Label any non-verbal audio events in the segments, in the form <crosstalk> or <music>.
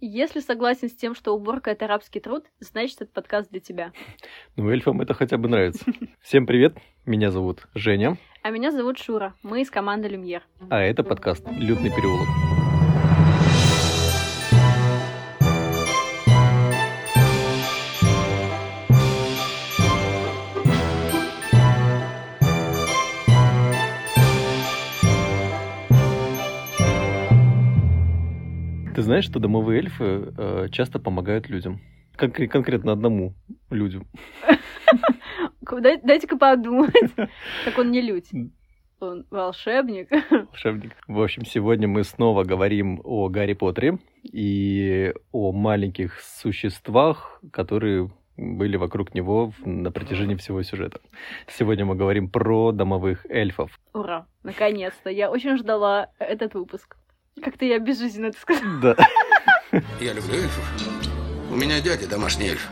Если согласен с тем, что уборка — это рабский труд, значит, этот подкаст для тебя. Ну, эльфам это хотя бы нравится. Всем привет, меня зовут Женя. А меня зовут Шура, мы из команды Люмьер. А это подкаст «Лютный переулок». Знаешь, что домовые эльфы э, часто помогают людям? Конкре- конкретно одному. Дай- Дайте-ка подумать. Так он не людь. Он волшебник. Волшебник. В общем, сегодня мы снова говорим о Гарри Поттере и о маленьких существах, которые были вокруг него на протяжении всего сюжета. Сегодня мы говорим про домовых эльфов. Ура, наконец-то. Я очень ждала этот выпуск. Как-то я безжизненно это сказала. Да. Я люблю эльфов. У меня дядя домашний эльф.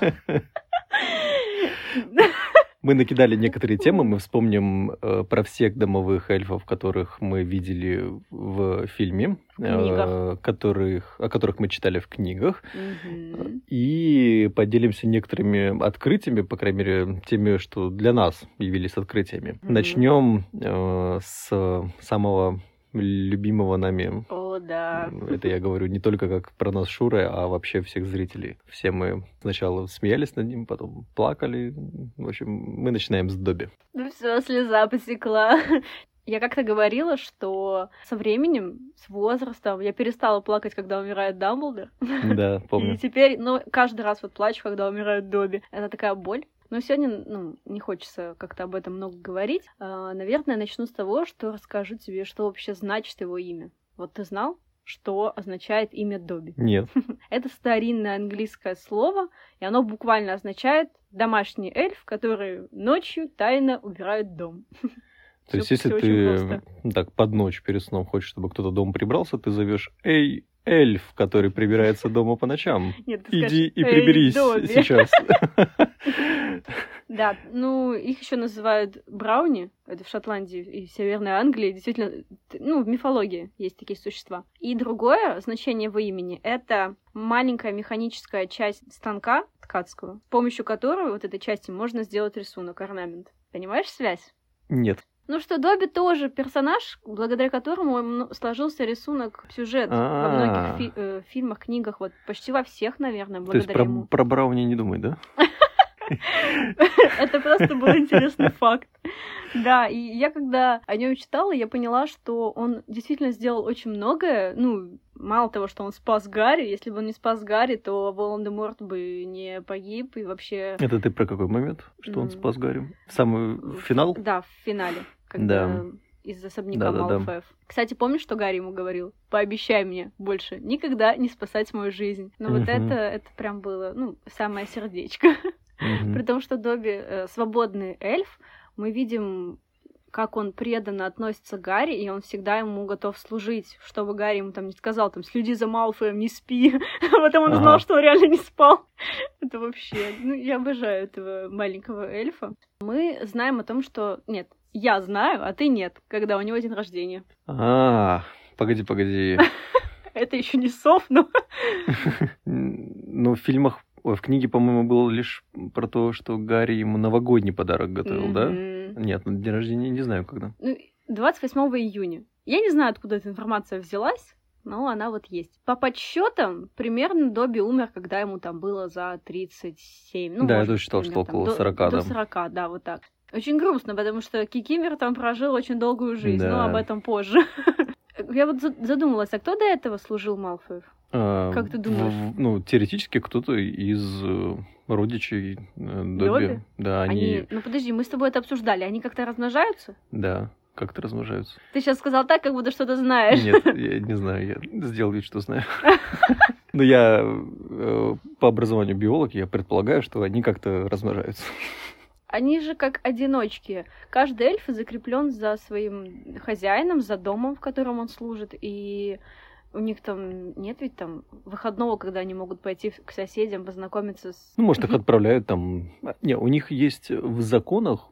Мы накидали некоторые темы, мы вспомним э, про всех домовых эльфов, которых мы видели в фильме, э, которых, о которых мы читали в книгах, Мгм. и поделимся некоторыми открытиями, по крайней мере, теми, что для нас явились открытиями. Мгм. Начнем э, с самого любимого нами О, да. это я говорю не только как про нас Шуры, а вообще всех зрителей. Все мы сначала смеялись над ним, потом плакали. В общем, мы начинаем с Добби. Ну все, слеза потекла. <laughs> Я как-то говорила, что со временем, с возрастом, я перестала плакать, когда умирает Дамблдор. Да, <laughs> И помню. теперь, ну, каждый раз вот плачу, когда умирает Добби. Это такая боль. Но сегодня, ну, не хочется как-то об этом много говорить. А, наверное, начну с того, что расскажу тебе, что вообще значит его имя. Вот ты знал, что означает имя Добби? Нет. <laughs> Это старинное английское слово, и оно буквально означает домашний эльф, который ночью тайно убирает дом. То есть, если ты так под ночь перед сном хочешь, чтобы кто-то дом прибрался, ты зовешь Эй, эльф, который прибирается дома по ночам. Нет, ты Иди скажешь, и «Эй, приберись Добби». сейчас. Да, ну, их еще называют брауни, это в Шотландии и Северной Англии, действительно, ну, в мифологии есть такие существа. И другое значение его имени — это маленькая механическая часть станка ткацкого, с помощью которой вот этой части можно сделать рисунок, орнамент. Понимаешь связь? Нет. Ну что Добби тоже персонаж, благодаря которому мно- сложился рисунок, сюжет во А. многих фи- э, фильмах, книгах, вот почти во всех, наверное, То есть благодаря про, ему. про Брауни не думай, да? Это просто был интересный факт. Да, и я когда о нем читала, я поняла, что он действительно сделал очень многое. Ну, мало того, что он спас Гарри, если бы он не спас Гарри, то Волан-де-Морт бы не погиб и вообще... Это ты про какой момент, что он спас Гарри? Самый финал? Да, в финале, когда Да. из особняка Да-да-да. Малфоев. Кстати, помнишь, что Гарри ему говорил? Пообещай мне больше никогда не спасать мою жизнь. Ну вот это, это прям было, ну, самое сердечко. При том, что Добби э, свободный эльф, мы видим, как он преданно относится к Гарри, и он всегда ему готов служить, чтобы Гарри ему там не сказал, там, следи за Малфоем, не спи. А <laughs> потом он Ага. узнал, что он реально не спал. <laughs> Это вообще... Ну, я обожаю этого маленького эльфа. Мы знаем о том, что... Нет, я знаю, а ты нет, когда у него день рождения. А, погоди, погоди. <laughs> Это еще не сов, но... Ну, в фильмах, в книге, по-моему, было лишь про то, что Гарри ему новогодний подарок готовил, да? Нет, на день рождения не знаю когда. Ну, 28 июня. Я не знаю, откуда эта информация взялась, но она вот есть. По подсчетам, примерно Добби умер, когда ему там было за 37. Ну, Да, я может, тоже считал, что там около до- 40, До да. 40, да, вот так. Очень грустно, потому что Кикимер там прожил очень долгую жизнь, но Да. об этом позже. <laughs> Я вот за- задумалась, а кто до этого служил Малфоев? А, Как ты думаешь? в- ну, теоретически кто-то из э, родичей э, Добби. Добби? Да, они, Они... Ну подожди, мы с тобой это обсуждали. Они как-то размножаются? да, как-то размножаются. Ты сейчас сказал так, как будто что-то знаешь. Нет, я не знаю, я сделал вид, что знаю. <laughs> Но я э, по образованию биолог, я предполагаю, что они как-то размножаются. Они же как одиночки. Каждый эльф закреплен за своим хозяином, за домом, в котором он служит, и у них там нет ведь там выходного, когда они могут пойти к соседям, познакомиться с... Ну, может, их отправляют там... Не, у них есть в законах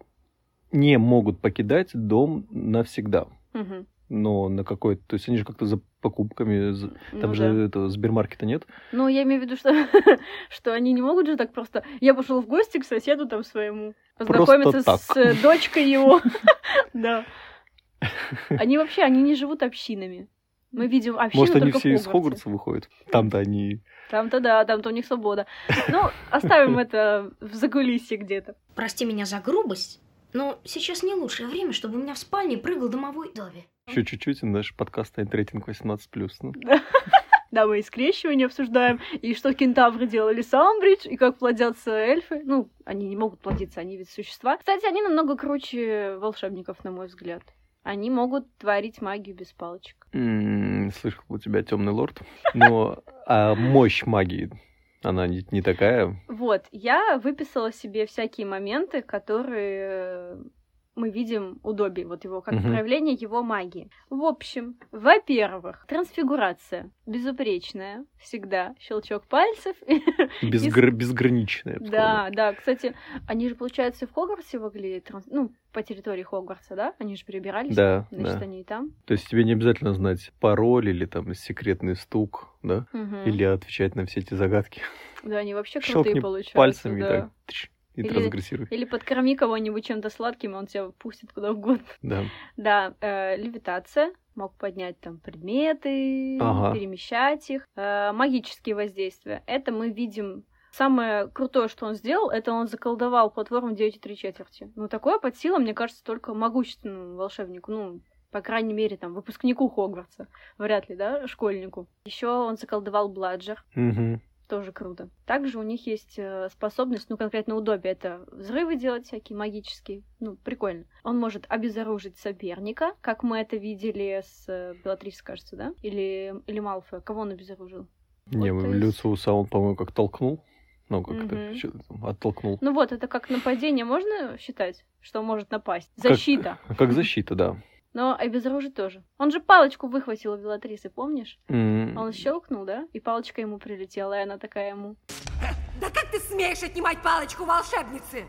не могут покидать дом навсегда. Мгм. но на какой-то... То есть они же как-то за покупками... за- Там Ну же да. это, Сбермаркета нет? Ну, я имею в виду, что, <laughs> что они не могут же так просто... Я пошел в гости к соседу там своему, познакомиться с э, дочкой его. <laughs> <laughs> Да. Они вообще, они не живут общинами. Мы видим общину Может, они все из. Хогвартса выходят? Там-то они... Там-то да, там-то у них свобода. Ну, оставим это в закулисье где-то. Прости меня за грубость, но сейчас не лучшее время, чтобы у меня в спальне прыгал домовой Добби. Еще чуть-чуть, и наш подкаст станет рейтинг 18+. Ну, Да, мы и скрещивание обсуждаем, и что кентавры делали с Амбридж, и как плодятся эльфы. Ну, они не могут плодиться, они ведь существа. Кстати, они намного круче волшебников, на мой взгляд. Они могут творить магию без палочек. слышал, у тебя темный лорд. Но а мощь магии, она не, не такая. Вот, я выписала себе всякие моменты, которые э, мы видим у Добби, вот его как Мгм. проявление его магии. В общем, во-первых, трансфигурация безупречная, всегда щелчок пальцев. <laughs> Безгр- безграничная. Да, да, кстати, они же, получается, в Хогвартсе транс- ну, по территории Хогвартса, да? Они же перебирались. Да, Значит, да. они и там. То есть тебе не обязательно знать пароль или там секретный стук, да? Мгм. Или отвечать на все эти загадки. Да, они вообще крутые Щелкни получаются. пальцами и да. так тш, и Или- трансгрессируй. Или подкорми кого-нибудь чем-то сладким, и он тебя пустит куда угодно. Да. Да, э, левитация. Мог поднять там предметы, Ага. перемещать их. Э, магические воздействия. Это мы видим... Самое крутое, что он сделал, это он заколдовал платформу 9,3 четверти. Ну, такое под силам, мне кажется, только могущественному волшебнику. Ну, по крайней мере, там, выпускнику Хогвартса. Вряд ли, да, школьнику. Еще он заколдовал Бладжер. Мгм. Тоже круто. Также у них есть э, способность, ну, конкретно у Добби, это взрывы делать всякие магические. Ну, прикольно. Он может обезоружить соперника, как мы это видели с э, Белатрис, кажется, да? Или, или Малфоя. Кого он обезоружил? Не, Вот, есть- Люциуса он, по-моему, как толкнул. Ну, как-то там оттолкнул. Ну вот, это как нападение можно считать, что он может напасть? Как- Защита. <laughs> Как защита, да. Но обезоружить тоже. Он же палочку выхватил у Белатрисы, помнишь? М, Он щелкнул, да? И палочка ему прилетела, и она такая ему. Да как ты смеешь отнимать палочку волшебницы?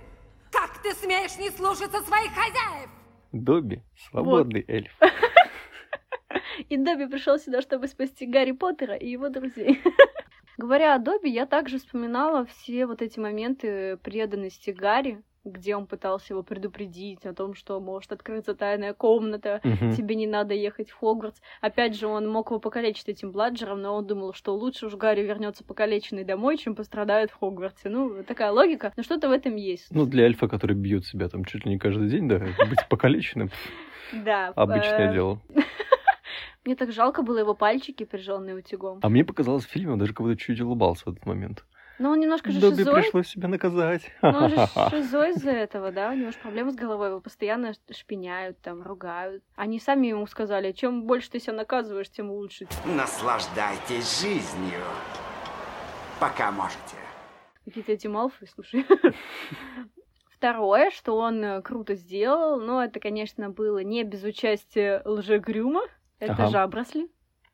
Как ты смеешь не слушаться своих хозяев? Добби, свободный эльф. <laughs> И Добби пришел сюда, чтобы спасти Гарри Поттера и его друзей. <laughs> Говоря о Добби, я также вспоминала все вот эти моменты преданности Гарри, где он пытался его предупредить о том, что может открыться тайная комната, Мгм. тебе не надо ехать в Хогвартс. Опять же, он мог его покалечить этим Бладжером, но он думал, что лучше уж Гарри вернется покалеченный домой, чем пострадает в Хогвартсе. Ну, такая логика, но что-то в этом есть. Ну, для эльфа, который бьет себя там чуть ли не каждый день, да, быть покалеченным Да. обычное э, дело. <laughs> Мне так жалко было его пальчики, прижженные утюгом. А мне показалось в фильме, он даже как будто чуть улыбался в этот момент. Но он немножко же Добби шизоид. пришлось себя наказать. Ну, он же <laughs> шизой из-за этого, да? У него же проблемы с головой, его постоянно шпиняют, там, ругают. Они сами ему сказали, чем больше ты себя наказываешь, тем лучше. Наслаждайтесь жизнью, пока можете. Какие-то эти Малфой, слушай. <laughs> Второе, что он э, круто сделал, но это, конечно, было не без участия лжегрюма. Это Ага. Жабросли.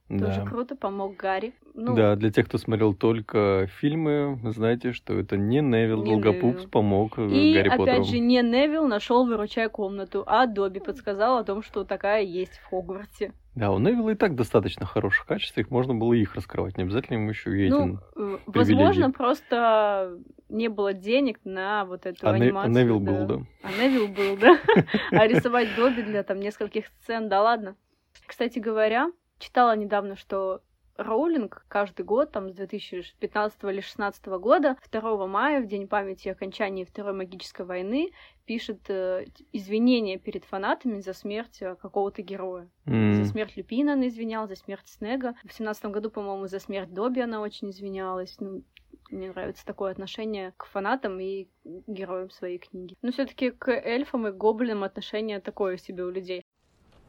Тоже Да. круто, помог Гарри. Ну, Да, для тех, кто смотрел только фильмы, знаете, что это не Невил Не Долгопупс помог э, И Гарри опять Поттеру. же, не Невил нашел выручай комнату, а Добби подсказал о том, что такая есть в Хогвартсе. Да, у Невилла и так достаточно хороших качеств, их можно было и их раскрывать, не обязательно ему еще и Ну, э, возможно, просто не было денег на вот эту А Не- анимацию. Невилл да. был, да. А Невилл был, да. <laughs> А рисовать Добби для там нескольких сцен, да ладно. Кстати говоря, читала недавно, что Роулинг каждый год, там, с 2015 или 2016 года, 2 мая, в день памяти окончания Второй магической войны, пишет э, извинения перед фанатами за смерть э, какого-то героя. М, За смерть Люпина она извиняла, за смерть Снега. В семнадцатом году, по-моему, за смерть Добби она очень извинялась. Ну, мне нравится такое отношение к фанатам и героям своей книги. Но все таки к эльфам и гоблинам отношение такое себе у людей.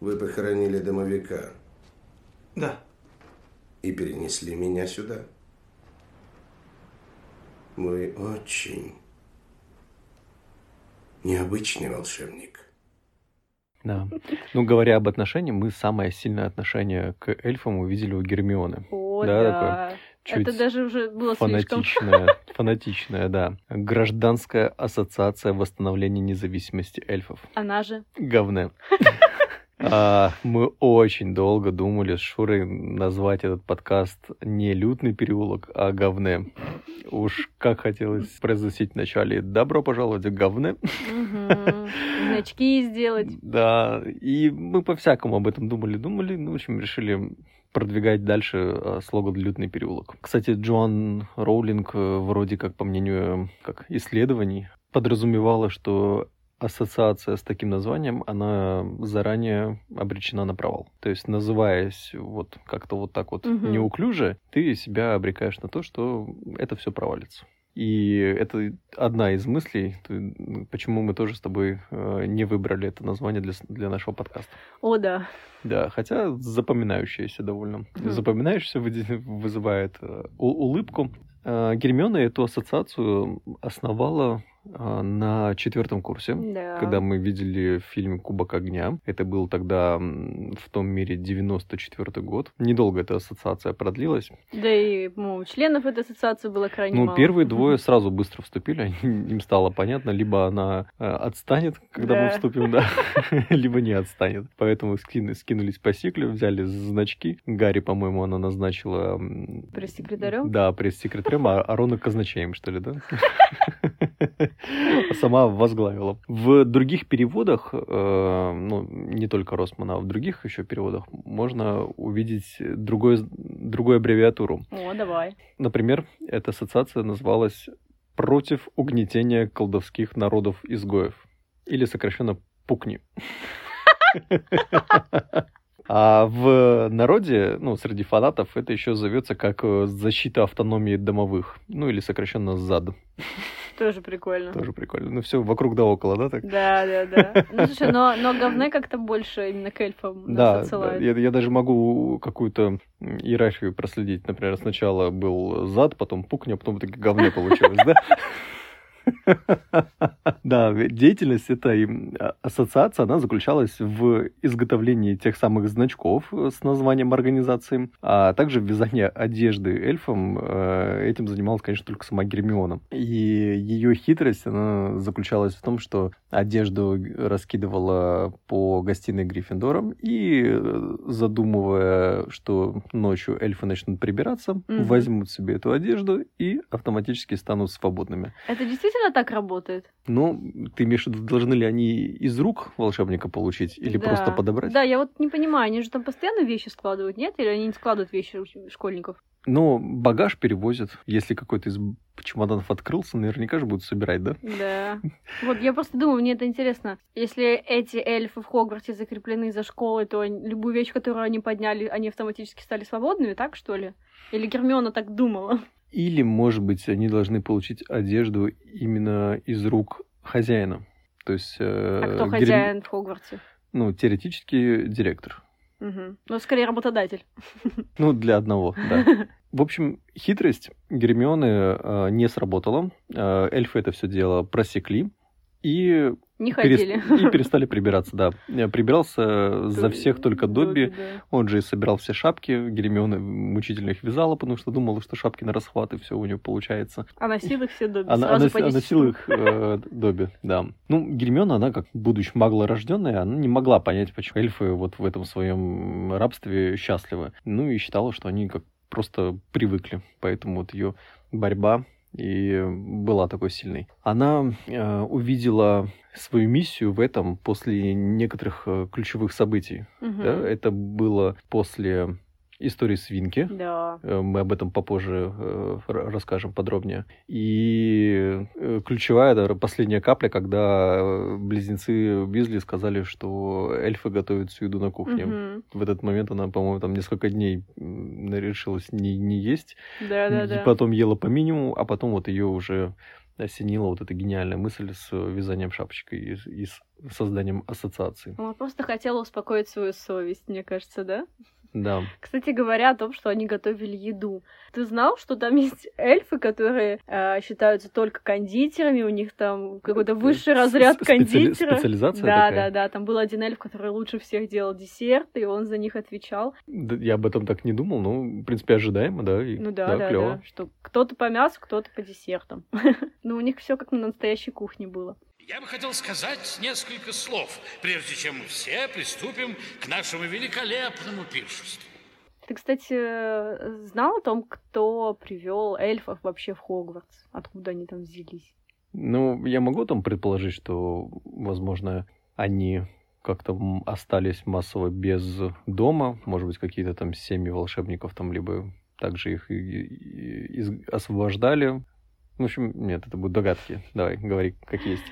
Вы похоронили домовика Да. и перенесли меня сюда. Вы очень необычный волшебник. Да. Ну, говоря об отношениях, мы самое сильное отношение к эльфам увидели у Гермионы. О, Да, да. такое Чуть Это даже уже было слишком. фанатичная, <laughs> фанатичная, да. Гражданская ассоциация восстановления независимости эльфов. Она же. Говне. <laughs> А, мы очень долго думали с Шурой назвать этот подкаст не «Лютный переулок», а «Говне». Уж как хотелось произносить вначале «Добро пожаловать в говне». Значки сделать. Да, и мы по-всякому об этом думали-думали, ну, в общем, решили продвигать дальше э, слоган «Лютный переулок». Кстати, Джоан Роулинг э, вроде как, по мнению как исследований, подразумевала, что ассоциация с таким названием, она заранее обречена на провал. То есть, называясь вот как-то вот так вот Мгм. неуклюже, ты себя обрекаешь на то, что это все провалится. И это одна из мыслей, почему мы тоже с тобой э, не выбрали это название для, для нашего подкаста. О, да. Да, хотя запоминающееся довольно. Мгм. Запоминающееся вызывает э, улыбку. Э, Гермиона эту ассоциацию основала на четвертом курсе. Да. Когда мы видели фильм «Кубок огня», это был тогда в том мире 94 год. Недолго эта ассоциация продлилась. Да и, по-моему, членов этой ассоциации было крайне Ну, мало. первые двое сразу быстро вступили, им стало понятно, либо она э, отстанет, когда мы вступим, да, <laughs> либо не отстанет. Поэтому скину- скинулись по сиклю, взяли значки. Гарри, по-моему, она назначила... Пресс-секретарем? Да, пресс-секретарем, а а Рона казначеем, что ли, да? <laughs> <laughs> Сама возглавила. В других переводах, э, ну, не только Росмана, а в других еще переводах можно увидеть другой, другую аббревиатуру. О, давай. Например, эта ассоциация называлась «Против угнетения колдовских народов-изгоев» или сокращенно «Пукни». <laughs> А в народе, ну, среди фанатов, это еще зовется как э, защита автономии домовых, ну, или сокращенно ЗАД. Тоже прикольно. Тоже прикольно. Ну, все вокруг да около, да, так? Да, да, да. Ну, слушай, но, но говны как-то больше именно к эльфам Да, да, отсылают. я, я даже могу какую-то иерархию проследить. Например, сначала был зад, потом пукня, а потом таки говне получилось, да? <laughs> Да, деятельность этой а, ассоциации, она заключалась в изготовлении тех самых значков э, с названием организации, а также в вязании одежды эльфам. Э, Этим занималась, конечно, только сама Гермиона. И ее хитрость, она заключалась в том, что одежду раскидывала по гостиной Гриффиндора и, э, задумывая, что ночью эльфы начнут прибираться, Мгм. возьмут себе эту одежду и автоматически станут свободными. Это действительно так работает? Ну, ты имеешь в виду, должны ли они из рук волшебника получить или Да. просто подобрать? Да, я вот не понимаю, они же там постоянно вещи складывают, нет? Или они не складывают вещи школьников? Но багаж перевозят. Если какой-то из чемоданов открылся, наверняка же будут собирать, да? Да. Вот я просто думаю, мне это интересно. Если эти эльфы в Хогвартсе закреплены за школой, то они- любую вещь, которую они подняли, они автоматически стали свободными, так что ли? Или Гермиона так думала? Или, может быть, они должны получить одежду именно из рук хозяина. То есть... А э, кто Герми- хозяин в Хогвартсе? Ну, теоретически директор. Мгм. Ну, скорее работодатель. <laughs> Ну, для одного, да. В общем, хитрость Гермионы э, не сработала. Э, эльфы это все дело просекли и, Не перес- хотели. и перестали прибираться, да. Э, Прибирался за всех только Добби. да. Он же и собирал все шапки. Гермиона мучительно их вязала, потому что думала, что шапки на расхват, и все у нее получается. А носил их все Добби. Она, она, она 10 носила их э, Добби, да. Ну, Гермиона, она как будучи маглорожденная, она не могла понять, почему эльфы вот в этом своем рабстве счастливы. Ну и считала, что они как просто привыкли. Поэтому вот ее борьба и была такой сильной. Она э, увидела свою миссию в этом после некоторых э, ключевых событий. Мгм. Да? Это было после истории свинки. Да. Э, Мы об этом попозже э, расскажем подробнее. И э, ключевая, да, последняя капля, когда близнецы Бизли сказали, что эльфы готовят всю еду на кухне. Мгм. В этот момент она, по-моему, там несколько дней решилась не, не есть. Да, да, И да. потом ела по минимуму, а потом вот ее уже осенила вот эта гениальная мысль с вязанием шапочкой и, и с созданием ассоциации. Она просто хотела успокоить свою совесть, мне кажется, да? Да. Кстати говоря, о том, что они готовили еду. Ты знал, что там есть эльфы, которые э, считаются только кондитерами, у них там какой-то высший С- разряд кондитера. специализация Да, такая? да, да. Там был один эльф, который лучше всех делал десерт, и он за них отвечал. Да, Я об этом так не думал, но, в принципе, ожидаемо, да. и- Ну да, да, клёво. да. Что кто-то по мясу, кто-то по десертам. <laughs> Ну, у них все как на настоящей кухне было. Я бы хотел сказать несколько слов, прежде чем мы все приступим к нашему великолепному пиршеству. Ты, кстати, знал о том, кто привел эльфов вообще в Хогвартс? Откуда они там взялись? Ну, я могу там предположить, что, возможно, они как-то остались массово без дома. Может быть, какие-то там семьи волшебников там либо также их и, и- из- освобождали. В общем, нет, это будут догадки. Давай, говори, как есть.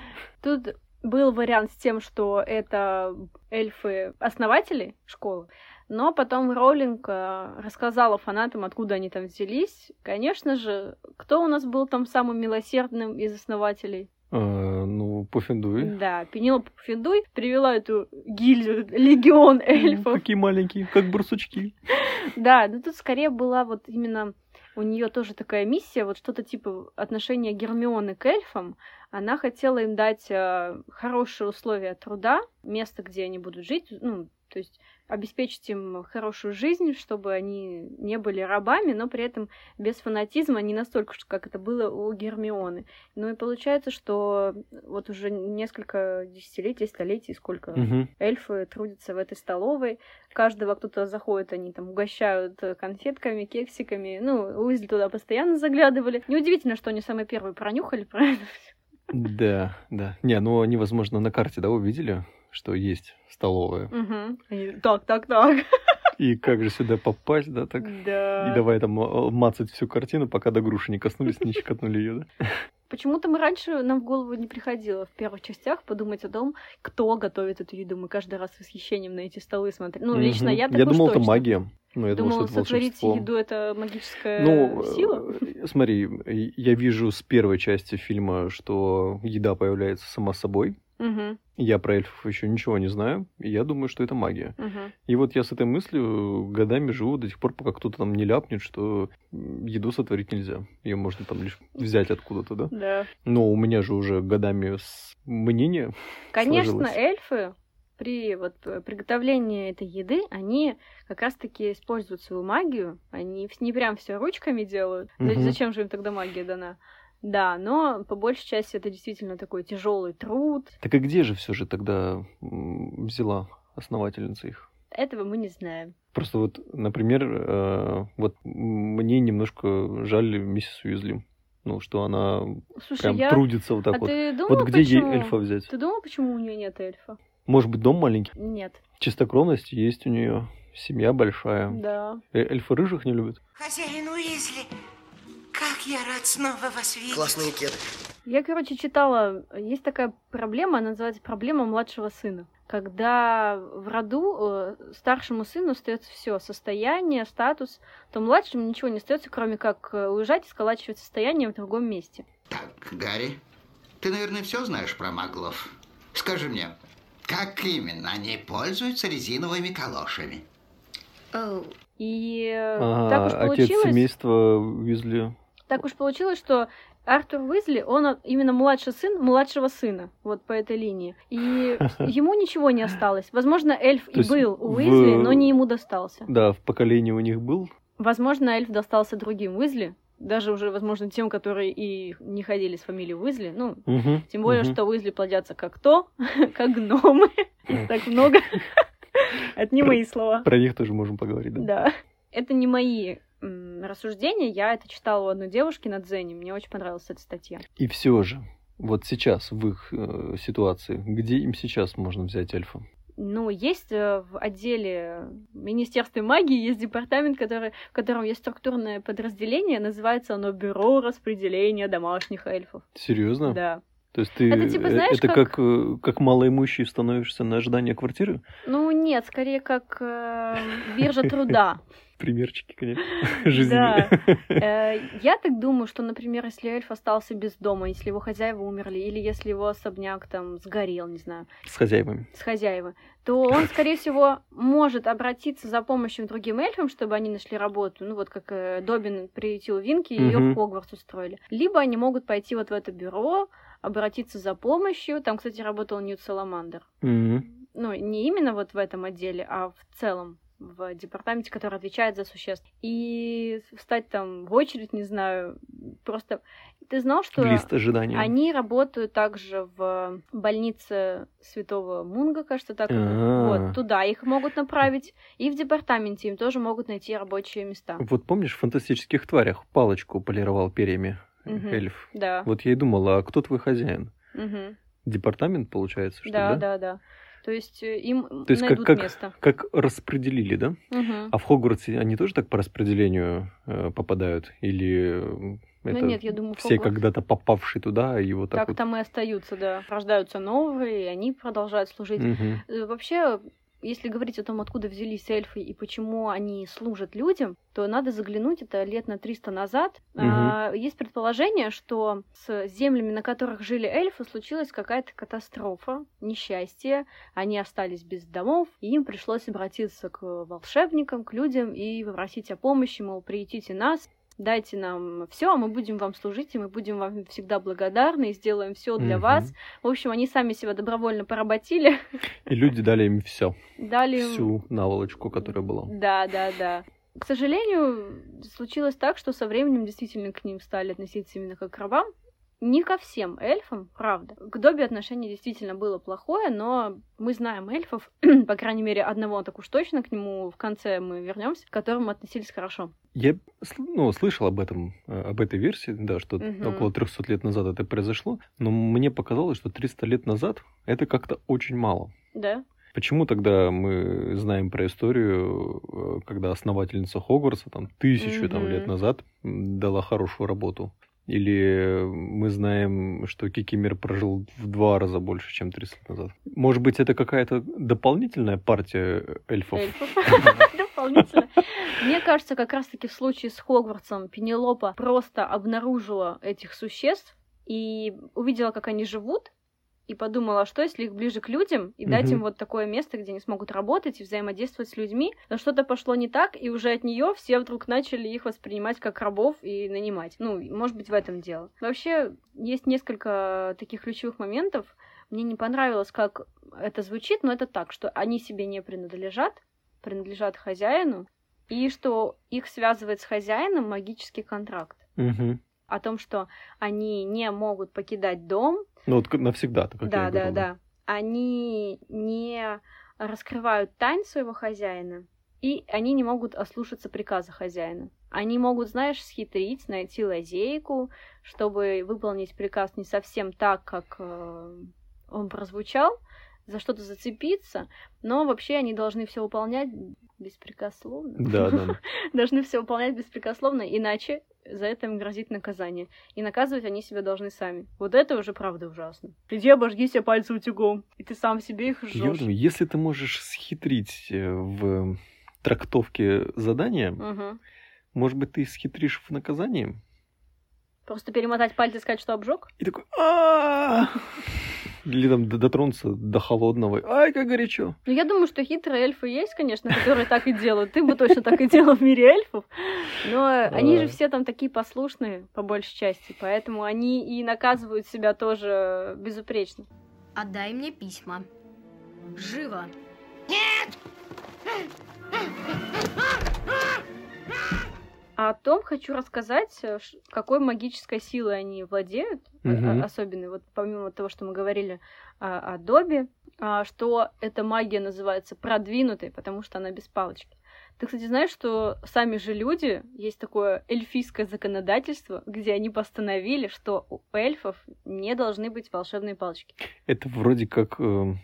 Тут был вариант с тем, что это эльфы-основатели школы, но потом Роулинг э, рассказала фанатам, откуда они там взялись. Конечно же, кто у нас был там самым милосердным из основателей? Э, ну, Пуффендуй. Да, Пенелопа Пуффендуй привела эту гильдию, легион эльфов. Какие маленькие, как барсучки. <laughs> Да, но тут скорее была вот именно у нее тоже такая миссия, вот что-то типа отношения Гермионы к эльфам. Она хотела им дать э, хорошие условия труда, место, где они будут жить, ну, то есть обеспечить им хорошую жизнь, чтобы они не были рабами, но при этом без фанатизма, не настолько, как это было у Гермионы. Ну и получается, что вот уже несколько десятилетий, столетий, сколько Мгм. эльфы трудятся в этой столовой. Каждого кто-то заходит, они там угощают э, конфетками, кексиками. Ну, Уизли туда постоянно заглядывали. Неудивительно, что они самые первые пронюхали <laughs> про это. Да, да. Не, ну они, возможно, на карте, да, увидели, что есть столовая. Они, Так, так, так. И как же сюда попасть, да, так? И Да. давай там э, мацать всю картину, пока до груши не коснулись, не щекотнули ее, да? Почему-то мы раньше нам в голову не приходило в первых частях подумать о том, кто готовит эту еду. Мы каждый раз с восхищением на эти столы смотрели. Ну, лично я так Я думал, это магия. Ну, я думал, что сотворить еду это магическая Ну, сила. э, смотри, я вижу с первой части фильма, что еда появляется сама собой. Мгм, Я про эльфов еще ничего не знаю, и я думаю, что это магия. мгм. И вот я с этой мыслью годами живу до тех пор, пока кто-то там не ляпнет, что еду сотворить нельзя. Ее можно там лишь взять откуда-то, да? Да. Но у меня же уже годами мнение. <laughs> Конечно, сложилось. эльфы при вот э, приготовлении этой еды, они как раз-таки используют свою магию. Они не прям все ручками делают. Мгм. Зачем же им тогда магия дана? Да, но по большей части это действительно такой тяжелый труд. Так и где же все же тогда взяла основательница их? Этого мы не знаем. Просто вот, например, э, вот мне немножко жаль миссис Уизли. Ну, что она Слушай, прям я... трудится вот так а вот. ты думал, Вот где ей почему? эльфа взять? Ты думал, почему у нее нет эльфа? Может быть, дом маленький? Нет. Чистокровность есть у нее. Семья большая. Да. Э, Эльфы рыжих не любят. Хозяин Уизли, как я рад снова вас видеть. Классные кеды. Я, короче, читала, есть такая проблема, она называется проблема младшего сына. Когда в роду э, старшему сыну остается все состояние, статус, то младшему ничего не остается, кроме как э, уезжать и сколачивать состояние в другом месте. Так, Гарри, ты, наверное, все знаешь про маглов. Скажи мне, как именно они пользуются резиновыми калошами? Оу, И э, Ага, так уж отец получилось, семейства Уизли. Так уж получилось, что Артур Уизли, он от- именно младший сын младшего сына, вот по этой линии. И <laughs> ему ничего не осталось. Возможно, эльф То и был у в- Уизли, но не ему достался. Да, в поколении у них был. Возможно, эльф достался другим Уизли, даже уже, возможно, тем, которые и не ходили с фамилией Уизли. Ну, Мгм, тем более, мгм. что Уизли плодятся как то, <laughs> как гномы. Их так много. <laughs> Это не мои слова. Про них тоже можем поговорить, да? Да. Это не мои м, рассуждения. Я это читала у одной девушки на Дзене. Мне очень понравилась эта статья. И все же, вот сейчас, в их э, ситуации, где им сейчас можно взять эльфа? Ну, есть э, в отделе Министерства магии, есть департамент, который, в котором есть структурное подразделение, называется оно Бюро распределения домашних эльфов. Серьезно? Да. То есть ты Это типа, э, знаешь, это как- как, э, как малоимущий становишься на ожидание квартиры? Ну, нет, скорее как э, биржа труда. <laughs> Примерчики, конечно, <laughs> <laughs> жизни. Да. <laughs> Э, Я так думаю, что, например, если эльф остался без дома, если его хозяева умерли, или если его особняк там сгорел, не знаю, С хозяевами. с хозяева, то он, скорее всего, может обратиться за помощью к другим эльфам, чтобы они нашли работу. Ну, вот как э, Добин приютил Винки и ее в Хогвартс устроили. Либо они могут пойти вот в это бюро, обратиться за помощью. Там, кстати, работал Ньют Саламандр. Мгм. Ну, не именно вот в этом отделе, а в целом в департаменте, который отвечает за существ. И встать там в очередь, не знаю, просто... Ты знал, что Лист ожидания. они работают также в больнице Святого Мунга, кажется, так. А. Вот, туда их могут направить. И в департаменте им тоже могут найти рабочие места. Вот помнишь, в фантастических тварях палочку полировал перьями Мгм. эльф? Да. Вот я и думала, а кто твой хозяин? Мгм. Департамент, получается, что ли, Да, да? да, да. То есть э, им То есть как, найдут как, место. как распределили, да? Мгм. А в Хогвартсе они тоже так по распределению э, попадают? Или э, Ну это нет, я думаю, все Хогвартс- когда-то попавшие туда, и вот так, Так вот... там и остаются, да. Рождаются новые, и они продолжают служить. Э, Вообще, если говорить о том, откуда взялись эльфы и почему они служат людям, то надо заглянуть, это лет на 300 назад. А, есть предположение, что с землями, на которых жили эльфы, случилась какая-то катастрофа, несчастье. Они остались без домов, и им пришлось обратиться к волшебникам, к людям и попросить о помощи, мол, приютите нас, дайте нам все, а мы будем вам служить, и мы будем вам всегда благодарны и сделаем все для Мгм. вас. В общем, они сами себя добровольно поработили, И люди дали им все, дали им всю наволочку, которая была. да, да, да. К сожалению, случилось так, что со временем действительно к ним стали относиться именно как к рабам. Не ко всем эльфам, правда. К Добби отношение действительно было плохое, но мы знаем эльфов, <clears throat> по крайней мере, одного так уж точно, к нему в конце мы вернемся, к которому относились хорошо. Я ну, слышал об этом, э, об этой версии, да, что Мгм. около 300 лет назад это произошло, но мне показалось, что 300 лет назад это как-то очень мало. Да? Почему тогда мы знаем про историю, э, когда основательница Хогвартса там тысячу там, Мгм. лет назад дала хорошую работу? Или мы знаем, что Кикимир прожил в два раза больше, чем 300 лет назад? Может быть, это какая-то дополнительная партия эльфов? <laughs> Мне кажется, как раз-таки в случае с Хогвартсом Пенелопа просто обнаружила этих существ и увидела, как они живут, и подумала, а что если их ближе к людям и дать Мгм. им вот такое место, где они смогут работать и взаимодействовать с людьми. Но что-то пошло не так, и уже от нее все вдруг начали их воспринимать как рабов и нанимать. Ну, может быть, в этом дело. Вообще, есть несколько таких ключевых моментов. Мне не понравилось, как это звучит, но это так, что они себе не принадлежат, принадлежат хозяину, и что их связывает с хозяином магический контракт Мгм. о том, что они не могут покидать дом, Ну вот к- навсегда-то, как да, я да, говорил, да. Они не раскрывают тайн своего хозяина, и они не могут ослушаться приказа хозяина. Они могут, знаешь, схитрить, найти лазейку, чтобы выполнить приказ не совсем так, как э, он прозвучал, за что-то зацепиться, но вообще они должны все выполнять беспрекословно. Да, да. <laughs> Должны все выполнять беспрекословно, иначе за это им грозит наказание. И наказывать они себя должны сами. Вот это уже правда ужасно. Иди обожги себе пальцы утюгом, и ты сам себе их Я жжешь. думаю, если ты можешь схитрить э, в трактовке задания, Мгм. может быть, ты схитришь в наказании? Просто перемотать пальцы и сказать, что обжег? И такой! Или там дотронуться до холодного. Ай, как горячо. Ну, я думаю, что хитрые эльфы есть, конечно, которые так и делают. Ты бы точно так и делал в мире эльфов. Но они же все там такие послушные, по большей части. Поэтому они и наказывают себя тоже безупречно. Отдай мне письма. Живо. А о том хочу рассказать, э, какой магической силой они владеют, а- а- особенно вот помимо того, что мы говорили о, о Добби, а, что эта магия называется продвинутой, потому что она без палочки. Ты, кстати, знаешь, что сами же люди, есть такое эльфийское законодательство, где они постановили, что у эльфов не должны быть волшебные палочки. Это вроде как, э,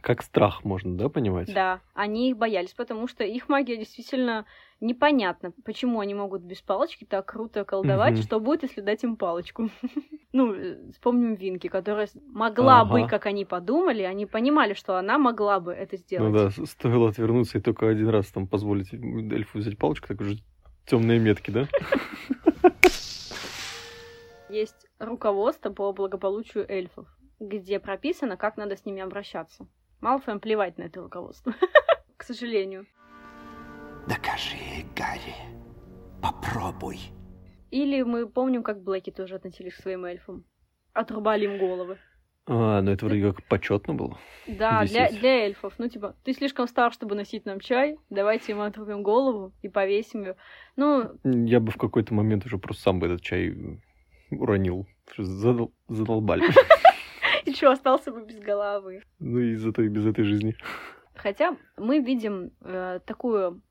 как страх можно, да, понимать? Да, они их боялись, потому что их магия действительно непонятна, почему они могут без палочки так круто колдовать, Мгм. что будет, если дать им палочку. <laughs> Ну, вспомним Винки, которая могла бы, Ага. как они подумали, они понимали, что она могла бы это Ну сделать. да, с- стоило отвернуться и только один раз там позволить эльфу взять палочку, так уже темные метки, да? <laughs> Есть руководство по благополучию эльфов, где прописано, как надо с ними обращаться. Малфоем плевать на это руководство, <laughs> к сожалению. Докажи, Гарри. Попробуй. Или мы помним, как Блэки тоже относились к своим эльфам. Отрубали им головы. А, ну это вроде как почетно было. Да, для, Висеть. для эльфов. Ну, типа, ты слишком стар, чтобы носить нам чай, давайте ему отрубим голову и повесим ее. Ну, Я бы в какой-то момент уже просто сам бы этот чай уронил. Задол- задолбали. <laughs> и что, остался бы без головы. Ну и зато и без этой жизни. Хотя мы видим э, такую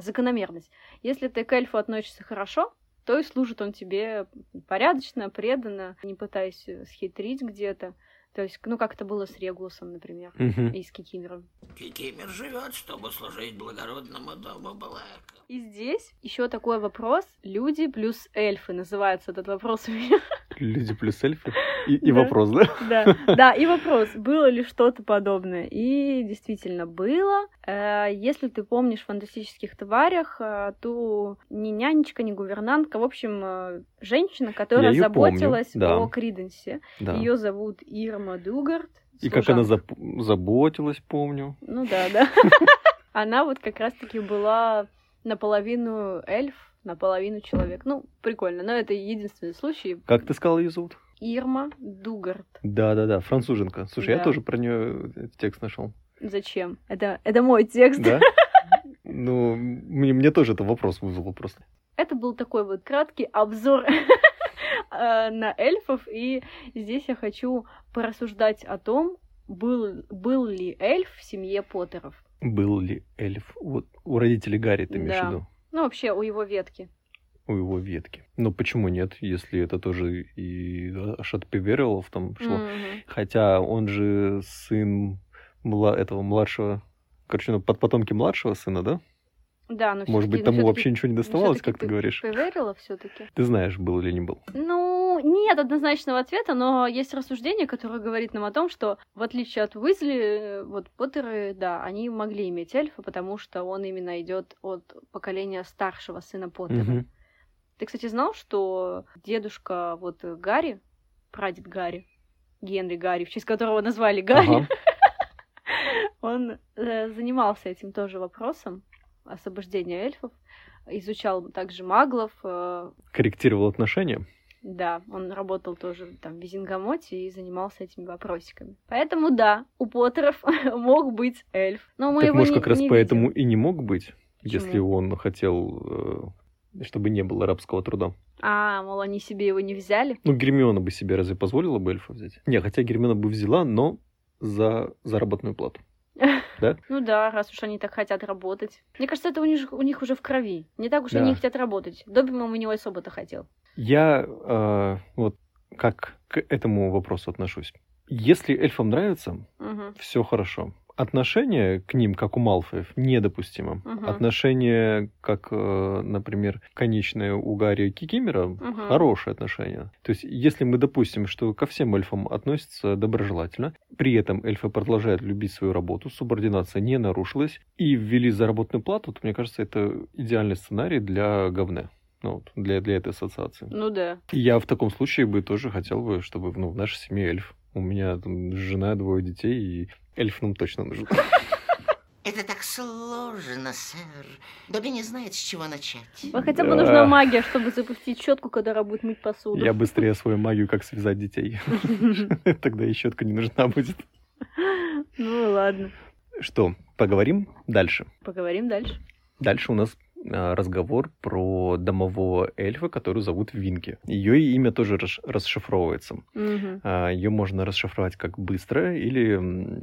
закономерность. Если ты к эльфу относишься хорошо, то и служит он тебе порядочно, преданно, не пытаясь э, схитрить где-то. То есть, ну, как это было с Регулусом, например, Мгм. и с Кикимером. Кикимер живет, чтобы служить благородному дому Блэка. И здесь еще такой вопрос. Люди плюс эльфы называется этот вопрос у меня. Люди плюс эльфы. И, и Да. вопрос, да? Да, да, и вопрос, было ли что-то подобное? И действительно было. Э, Если ты помнишь в фантастических тварях, э, то ни нянечка, ни гувернантка, в общем, э, женщина, которая её помню, заботилась да. о Криденсе. Да. Ее зовут Ирма Дугард. И как она служанка. зап- заботилась, помню. Ну да, да. <laughs> Она вот как раз-таки была наполовину эльф, наполовину человек. Ну, прикольно, но это единственный случай. Как ты сказал ее зовут? Ирма Дугард. Да-да-да, француженка. Слушай, я Да. тоже про нее текст нашел. Зачем? Это, это мой текст. Да? <laughs> Ну, мне, мне тоже это вопрос вызвало просто. Это был такой вот краткий обзор <laughs> э, на эльфов, и здесь я хочу порассуждать о том, был, был ли эльф в семье Поттеров. Был ли эльф? Вот у родителей Гарри ты имеешь в Да. виду? Ну, вообще, у его ветки. У его ветки. Ну, почему нет, если это тоже и аж от Певерилов там шло? Мгм. Хотя он же сын мла- этого младшего, короче, ну, под потомки младшего сына, да? Да, но Может быть, тому вообще ничего не доставалось, как ты говоришь? Певерилов все-таки. Ты знаешь, был или не был. Ну, нет однозначного ответа, но есть рассуждение, которое говорит нам о том, что в отличие от Уизли, э, вот Поттеры, да, они могли иметь эльфа, потому что он именно идет от поколения старшего сына Поттера. Мгм. Ты, кстати, знал, что дедушка вот Гарри, прадед Гарри, Генри Гарри, в честь которого назвали Гарри, Ага. <laughs> он э, занимался этим тоже вопросом освобождения эльфов, изучал также маглов, э, Корректировал отношения. да, он работал тоже там в Визингамоте и занимался этми вопросиками. Поэтому да, у Поттеров <laughs> мог быть эльф. Но мы так его может, не, как раз не поэтому видим. и не мог быть, Почему? если он хотел, э, чтобы не было рабского труда. А, мол, они себе его не взяли. Ну, Гермиона бы себе разве позволила бы эльфа взять? Не, хотя Гермиона бы взяла, но за заработную плату. Да? <laughs> Ну да, раз уж они так хотят работать. Мне кажется, это у них, у них уже в крови. Не так уж Да. они хотят работать. Добби, по-моему, не особо-то хотел. Я э, вот как к этому вопросу отношусь. Если эльфам нравится, Мгм. все хорошо. Отношение к ним, как у Малфоев, недопустимо. Мгм. Отношение, как, э, например, конечное у Гарри Кикимера, Мгм. хорошее отношение. То есть, если мы допустим, что ко всем эльфам относятся доброжелательно, при этом эльфы продолжают любить свою работу, субординация не нарушилась, и ввели заработную плату, то, мне кажется, это идеальный сценарий для говна. Ну, вот, для, для этой ассоциации. Ну да. Я в таком случае бы тоже хотел бы, чтобы ну, в нашей семье эльф. У меня там жена, двое детей, и эльф нам точно нужен. <laughs> Это так сложно, сэр. Добби не знает, с чего начать. Вот хотя бы Да. нужна магия, чтобы запустить щетку, которая будет мыть посуду. Я быстрее освою магию, как связать детей. <laughs> <laughs> Тогда и щетка не нужна будет. Ну ладно. Что, поговорим дальше? Поговорим дальше. Дальше у нас а, разговор про домового эльфа, которую зовут Винки. Ее имя тоже расшифровывается. Мгм. Ее можно расшифровать как быстро или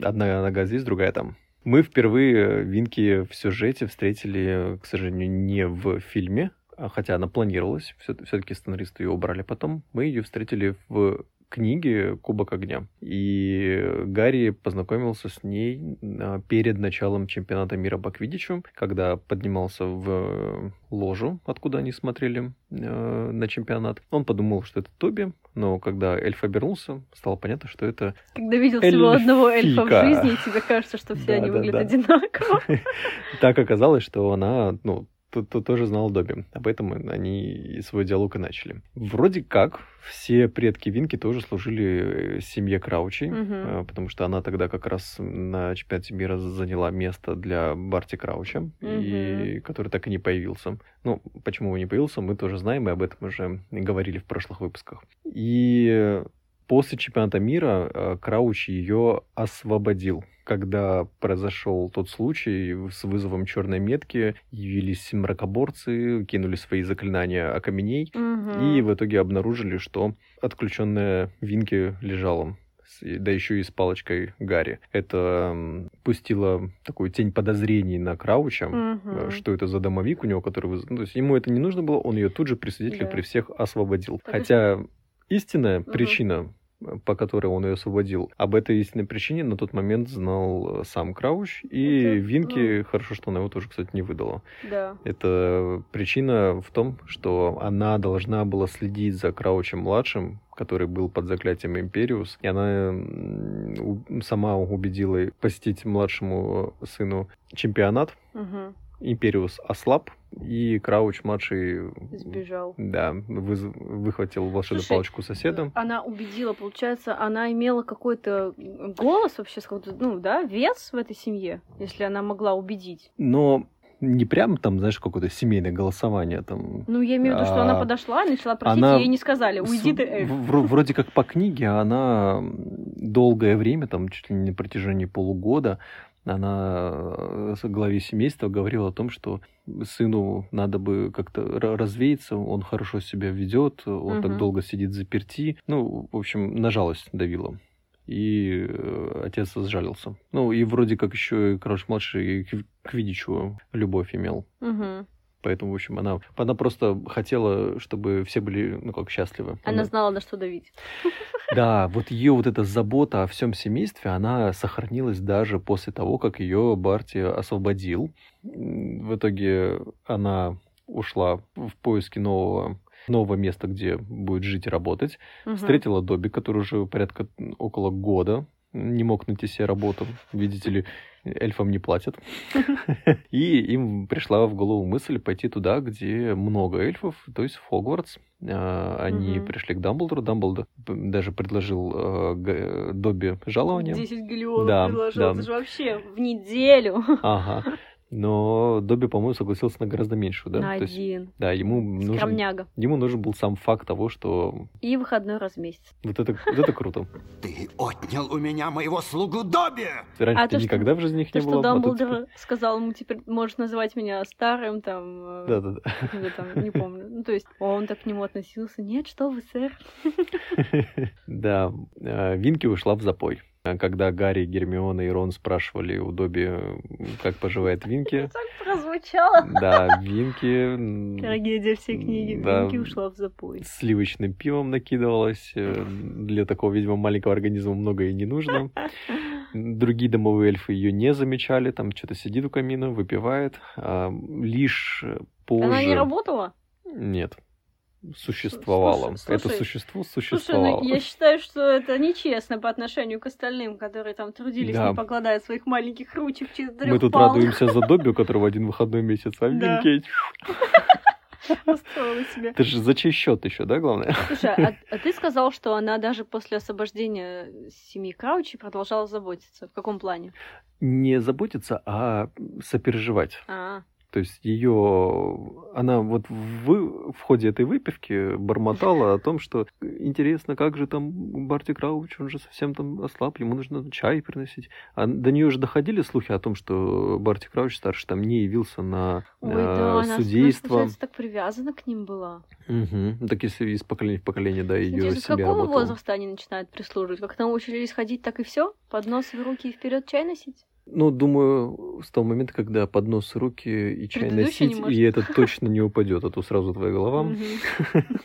одна нога здесь, другая там. Мы впервые Винки в сюжете встретили, к сожалению, не в фильме, а хотя она планировалась. Все-таки сценаристы ее убрали потом. Мы ее встретили в книге «Кубок огня». И Гарри познакомился с ней а, перед началом чемпионата мира по квиддичу, когда поднимался в ложу, откуда они смотрели э, на чемпионат. Он подумал, что это Тоби, но когда эльф обернулся, стало понятно, что это Когда видел всего одного эльфа в Эльфика. жизни, и тебе кажется, что все они Да-да-да. выглядят одинаково. <laughs> так оказалось, что она, ну, то- то- тоже знала Добби. Об этом они и свой диалог и начали. Вроде как все предки Винки тоже служили э, семье Краучей, Мгм. э, потому что она тогда как раз на чемпионате мира заняла место для Барти Крауча, и который так и не появился. Ну, почему он не появился, мы тоже знаем, и об этом уже говорили в прошлых выпусках. И после чемпионата мира э, Крауч ее освободил. Когда произошел тот случай с вызовом черной метки, явились мракоборцы, кинули свои заклинания окаменей, Мгм. и в итоге обнаружили, что отключенная Винки лежала да еще и с палочкой Гарри. Это пустило такую тень подозрений на Крауча, э, что это за домовик у него, который... выз- Ну, то есть ему это не нужно было, он ее тут же при свидетеле Да. при всех освободил. Хотя истинная Мгм. причина, по которой он ее освободил, об этой истинной причине на тот момент знал э, сам Крауч, и Это, Винки, хорошо, что она его тоже, кстати, не выдала. Да. Это причина в том, что она должна была следить за Краучем-младшим, который был под заклятием Империус, и она сама убедила посетить младшему сыну чемпионат. Мгм. Империус ослаб, и Крауч-младший Сбежал. да, выз- выхватил волшебную Слушай, палочку соседа. Она убедила, получается, она имела какой-то голос вообще, ну да, вес в этой семье, если она могла убедить. Но не прям там, знаешь, какое-то семейное голосование там. Ну, я имею в виду, что она А, подошла начала просить, она и ей не сказали, уйди С- ты, в- вро- Вроде как по книге она долгое время, там чуть ли не на протяжении полугода, она э, главе семейства говорила о том, что сыну надо бы как-то ра- развеяться, он хорошо себя ведет, он так Мгм. долго сидит заперти. Ну, в общем, на жалость давила. И э, отец сжалился. Ну, и вроде как еще и Крош младший к, Видичу любовь имел. Мгм. Поэтому, в общем, она, она просто хотела, чтобы все были, ну, как счастливы. Она знала, на что давить. <laughs> Да, вот ее вот эта забота о всем семействе, она сохранилась даже после того, как ее Барти освободил. В итоге она ушла в поиски нового нового места, где будет жить и работать. Мгм. Встретила Добби, который уже порядка около года не мог найти себе работу. Видите ли, эльфам не платят. <laughs> И им пришла в голову мысль пойти туда, где много эльфов, то есть в Хогвартс. А, Они пришли к Дамблдору. Дамблдор даже предложил э, Добби жалование. 10 галеонов предложил. Это же вообще в неделю. Ага. <laughs> Но Добби, по-моему, согласился на гораздо меньшую, да? На То есть, один. да, ему нужен, Скромняга. ему нужен был сам факт того, что И выходной раз в месяц. вот это, вот это круто. <laughs> Ты отнял у меня моего слугу Добби! Раньше А ты то, что- никогда в жизни их То, не что было. а тут Дамблдор сказал ему, теперь можешь называть меня старым, там, э, Да-да-да. там, не помню. Ну, то есть он так к нему относился. Нет, что вы, сэр. <laughs> Да, э, Винки ушла в запой. А Когда Гарри, Гермиона и Рон спрашивали у Добби, как поживает Винки, Так прозвучало. да, Винки Трагедия всей книги. Да. Винки ушла в запой. сливочным пивом накидывалась. э, Для такого, видимо, маленького организма многое не нужно. <laughs> Другие домовые эльфы ее не замечали, там что-то сидит у камина, выпивает. А Лишь позже... Она не работала? Нет. Существовало. Слушай, Это слушай, существо Слушай, существовало. ну я считаю, что это нечестно по отношению к остальным, которые там трудились, Да. не покладая своих маленьких ручек четырех Мы тут палок. радуемся за Добби, у которого один выходной месяц, а Да. <laughs> Устроила себе. Это же за чей счет еще, да, главное? Слушай, а, а ты сказал, что она даже после освобождения семьи Краучи продолжала заботиться. В каком плане? Не заботиться, а сопереживать. А, То есть ее, она вот в, в ходе этой выпивки бормотала о том, что интересно, как же там Барти Крауч, он же совсем там ослаб, ему нужно чай приносить. А до нее уже доходили слухи о том, что Барти Крауч старший там не явился на ой, э, да, она, она, судейство. получается, так привязана к ним была. Ну, Так если из поколения в поколение, да, ее Интересно, с себе какого работала. возраста они начинают прислуживать? Как научились ходить, так и все? Поднос в руки и вперед чай носить? Ну, думаю, с того момента, когда поднос руки и чай Предыдущий носить, и это точно не упадет, а то сразу твоя голова. <laughs>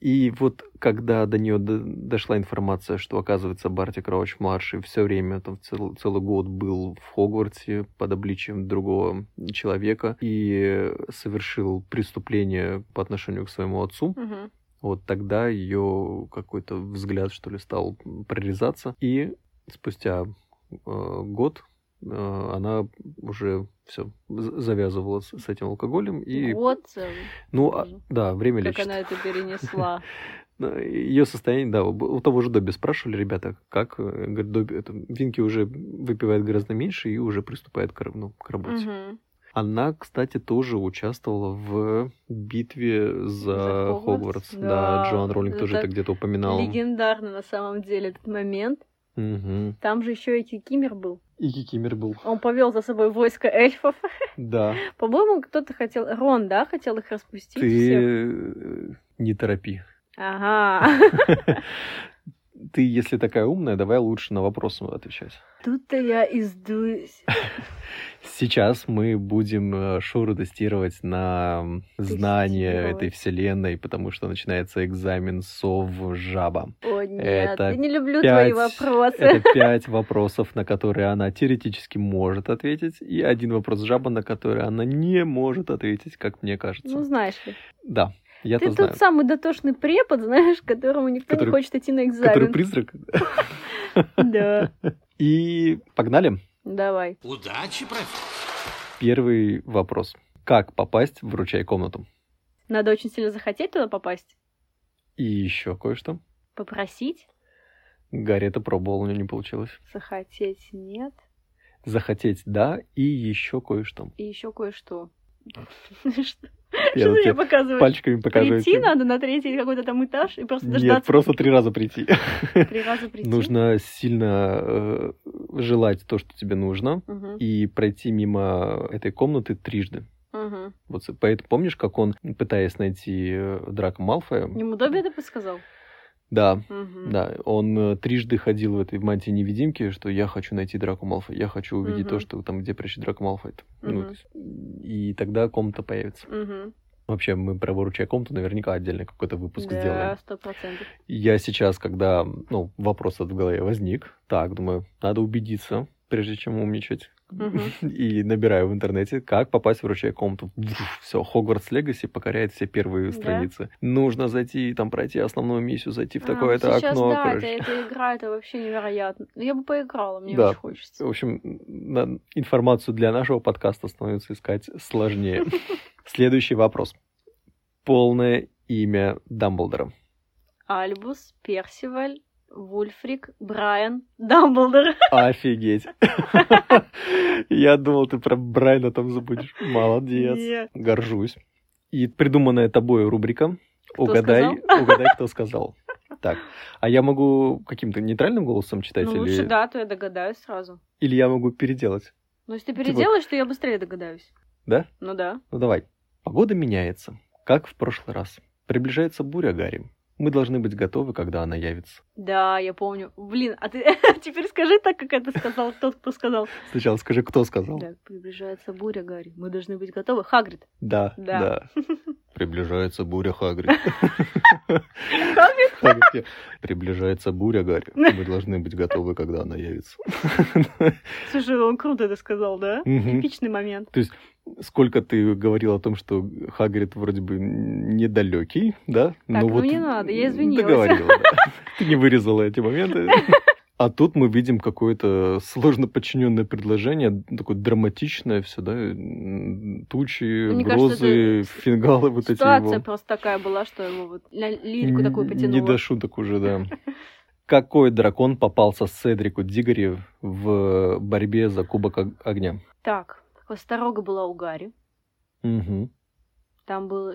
И вот когда до нее дошла информация, что, оказывается, Барти Крауч младший все время, там, цел- целый год был в Хогвартсе под обличием другого человека и совершил преступление по отношению к своему отцу, Мгм. вот тогда ее какой-то взгляд, что ли, стал прорезаться. И спустя э, год она уже все завязывала с, с этим алкоголем. И, Год целый. ну, а- да, время Как лечит. она это перенесла. <laughs> Ее состояние, да, у того же Добби спрашивали, ребята, как, э, говорит, Добби, это, Винки уже выпивает гораздо меньше и уже приступает к, ну, к работе. Мгм. Она, кстати, тоже участвовала в битве за За Хогвартс? Да, Да, Джоан Роллинг тоже это это где-то упоминал. Легендарно на самом деле этот момент. Мгм. Там же еще и Кикимер был. И Кикимер был. Он повел за собой войско эльфов. <laughs> Да. По-моему, кто-то хотел... Рон, да, хотел их распустить Ты всех? э, не торопи. Ага. <laughs> Ты, если такая умная, давай лучше на вопросы отвечать. Тут-то я и сдуюсь. <laughs> Сейчас мы будем э, Шуру тестировать на знание этой вселенной, потому что начинается экзамен сов жаба. О, нет, Это я не люблю пять- твои вопросы. Это <laughs> пять вопросов, на которые она теоретически может ответить, и один вопрос жаба, на который она не может ответить, как мне кажется. Ну, знаешь ли. Да, я Ты то тот знаю. самый дотошный препод, знаешь, которому никто Который- не хочет идти на Который экзамен. призрак. <laughs> Да. И погнали. Давай. Удачи, профессор. Первый вопрос. Как попасть в ручай комнату? Надо очень сильно захотеть туда попасть. И еще кое-что. Попросить. Гарри это пробовал, у него не получилось. Захотеть нет. Захотеть, да, и еще кое-что. И еще кое-что. <laughs> Что ты мне показываешь? пальчиками показываю. Прийти надо на третий какой-то там этаж и просто Нет, дождаться. просто три раза прийти. <laughs> Три раза прийти. Нужно сильно э, желать то, что тебе нужно, и пройти мимо этой комнаты трижды. Вот поэтому помнишь, как он, пытаясь найти э, Драко Малфоя, Ему Добби это подсказал? Да, Мгм. да, он э, трижды ходил в этой мантии невидимки, что я хочу найти Драко Малфоя, я хочу увидеть Мгм. то, что там, где прячет Драко Малфой. Ну, Мгм. то есть, и тогда комната появится. Мгм. Вообще, мы про выручай комнату наверняка отдельно какой-то выпуск Да, сделаем. сто процентов. Я сейчас, когда, ну, вопрос этот в голове возник, так, думаю, надо убедиться, прежде чем умничать. <laughs> И набираю в интернете, как попасть в ручей комнату. Все, Хогвартс Легаси покоряет все первые Да? страницы. Нужно зайти, там пройти основную миссию, зайти в А, такое-то сейчас, окно, да, короче. Это, эта игра, это вообще невероятно. Ну, Я бы поиграла, мне Да. очень хочется. В общем, на- информацию для нашего подкаста становится искать сложнее. <laughs> Следующий вопрос. Полное имя Дамблдора. Альбус, Персиваль, Вульфрик, Брайан, Дамблдор. <laughs> Офигеть. <laughs> Я думал, ты про Брайна там забудешь. Молодец. Горжусь. И придуманная тобой рубрика «Угадай, <laughs> угадай, кто сказал». Так, а я могу каким-то нейтральным голосом читать? Ну, или... лучше да, то я догадаюсь сразу. или я могу переделать? Но если ты Типа- переделаешь, то я быстрее догадаюсь. Да? Ну да. Ну давай. Погода меняется, как в прошлый раз. Приближается буря, Гарри. Мы должны быть готовы, когда она явится. Да, я помню. Блин, а ты <laughs> теперь скажи так, как это сказал тот, кто сказал. Сначала скажи, кто сказал. Да, приближается буря, Гарри. Мы должны быть готовы. Хагрид. Да, Да. да. <laughs> Приближается буря, Хагрид. <laughs> Хагрид? Приближается буря, Гарри. Мы должны быть готовы, когда она явится. Слушай, он круто это сказал, да? Эпичный момент. То есть, сколько ты говорил о том, что Хагрид вроде бы недалекий, да? ну не надо, я извинилась. Договорила, да. <laughs> Ты не вырезала эти моменты. <laughs> А тут мы видим какое-то сложно подчиненное предложение, такое драматичное все, да, тучи, Ну, мне кажется, грозы, это фингалы вот эти Ситуация его. просто такая была, что его вот лирику такую потянуло. Не до шуток уже, да. <laughs> Какой дракон попался Седрику Дигори в борьбе за Кубок Ог- Огня? Так, Хвосторога была у Гарри. Мгм. Там был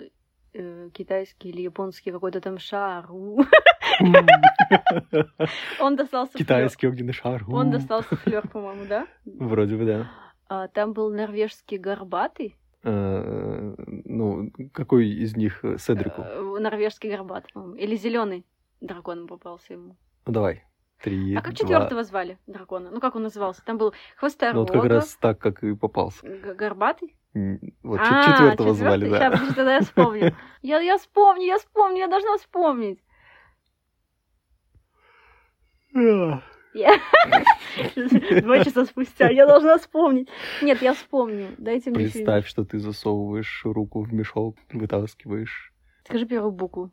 э, китайский или японский какой-то там шар. У. Он достался Китайский огненный шар. Он достался флер, по-моему, да? Вроде бы, да. А, там был норвежский горбатый. Э, Ну, какой из них э, Седрику? Э, Норвежский горбатый, по-моему. Или зеленый дракон попался ему. Ну, давай. Три, А как четвертого звали дракона? Ну как он назывался? Там был Ну, хвосторога. вот как раз так, как и попался. г- Горбатый? Вот А, чет- четвертого звали, да. Подожди, тогда я вспомню. <laughs> Я, я вспомню, я вспомню, я должна вспомнить. <laughs> Два часа спустя. Я должна вспомнить. Нет, я вспомню. Дайте мне Представь, что ты засовываешь руку в мешок, вытаскиваешь Скажи первую букву.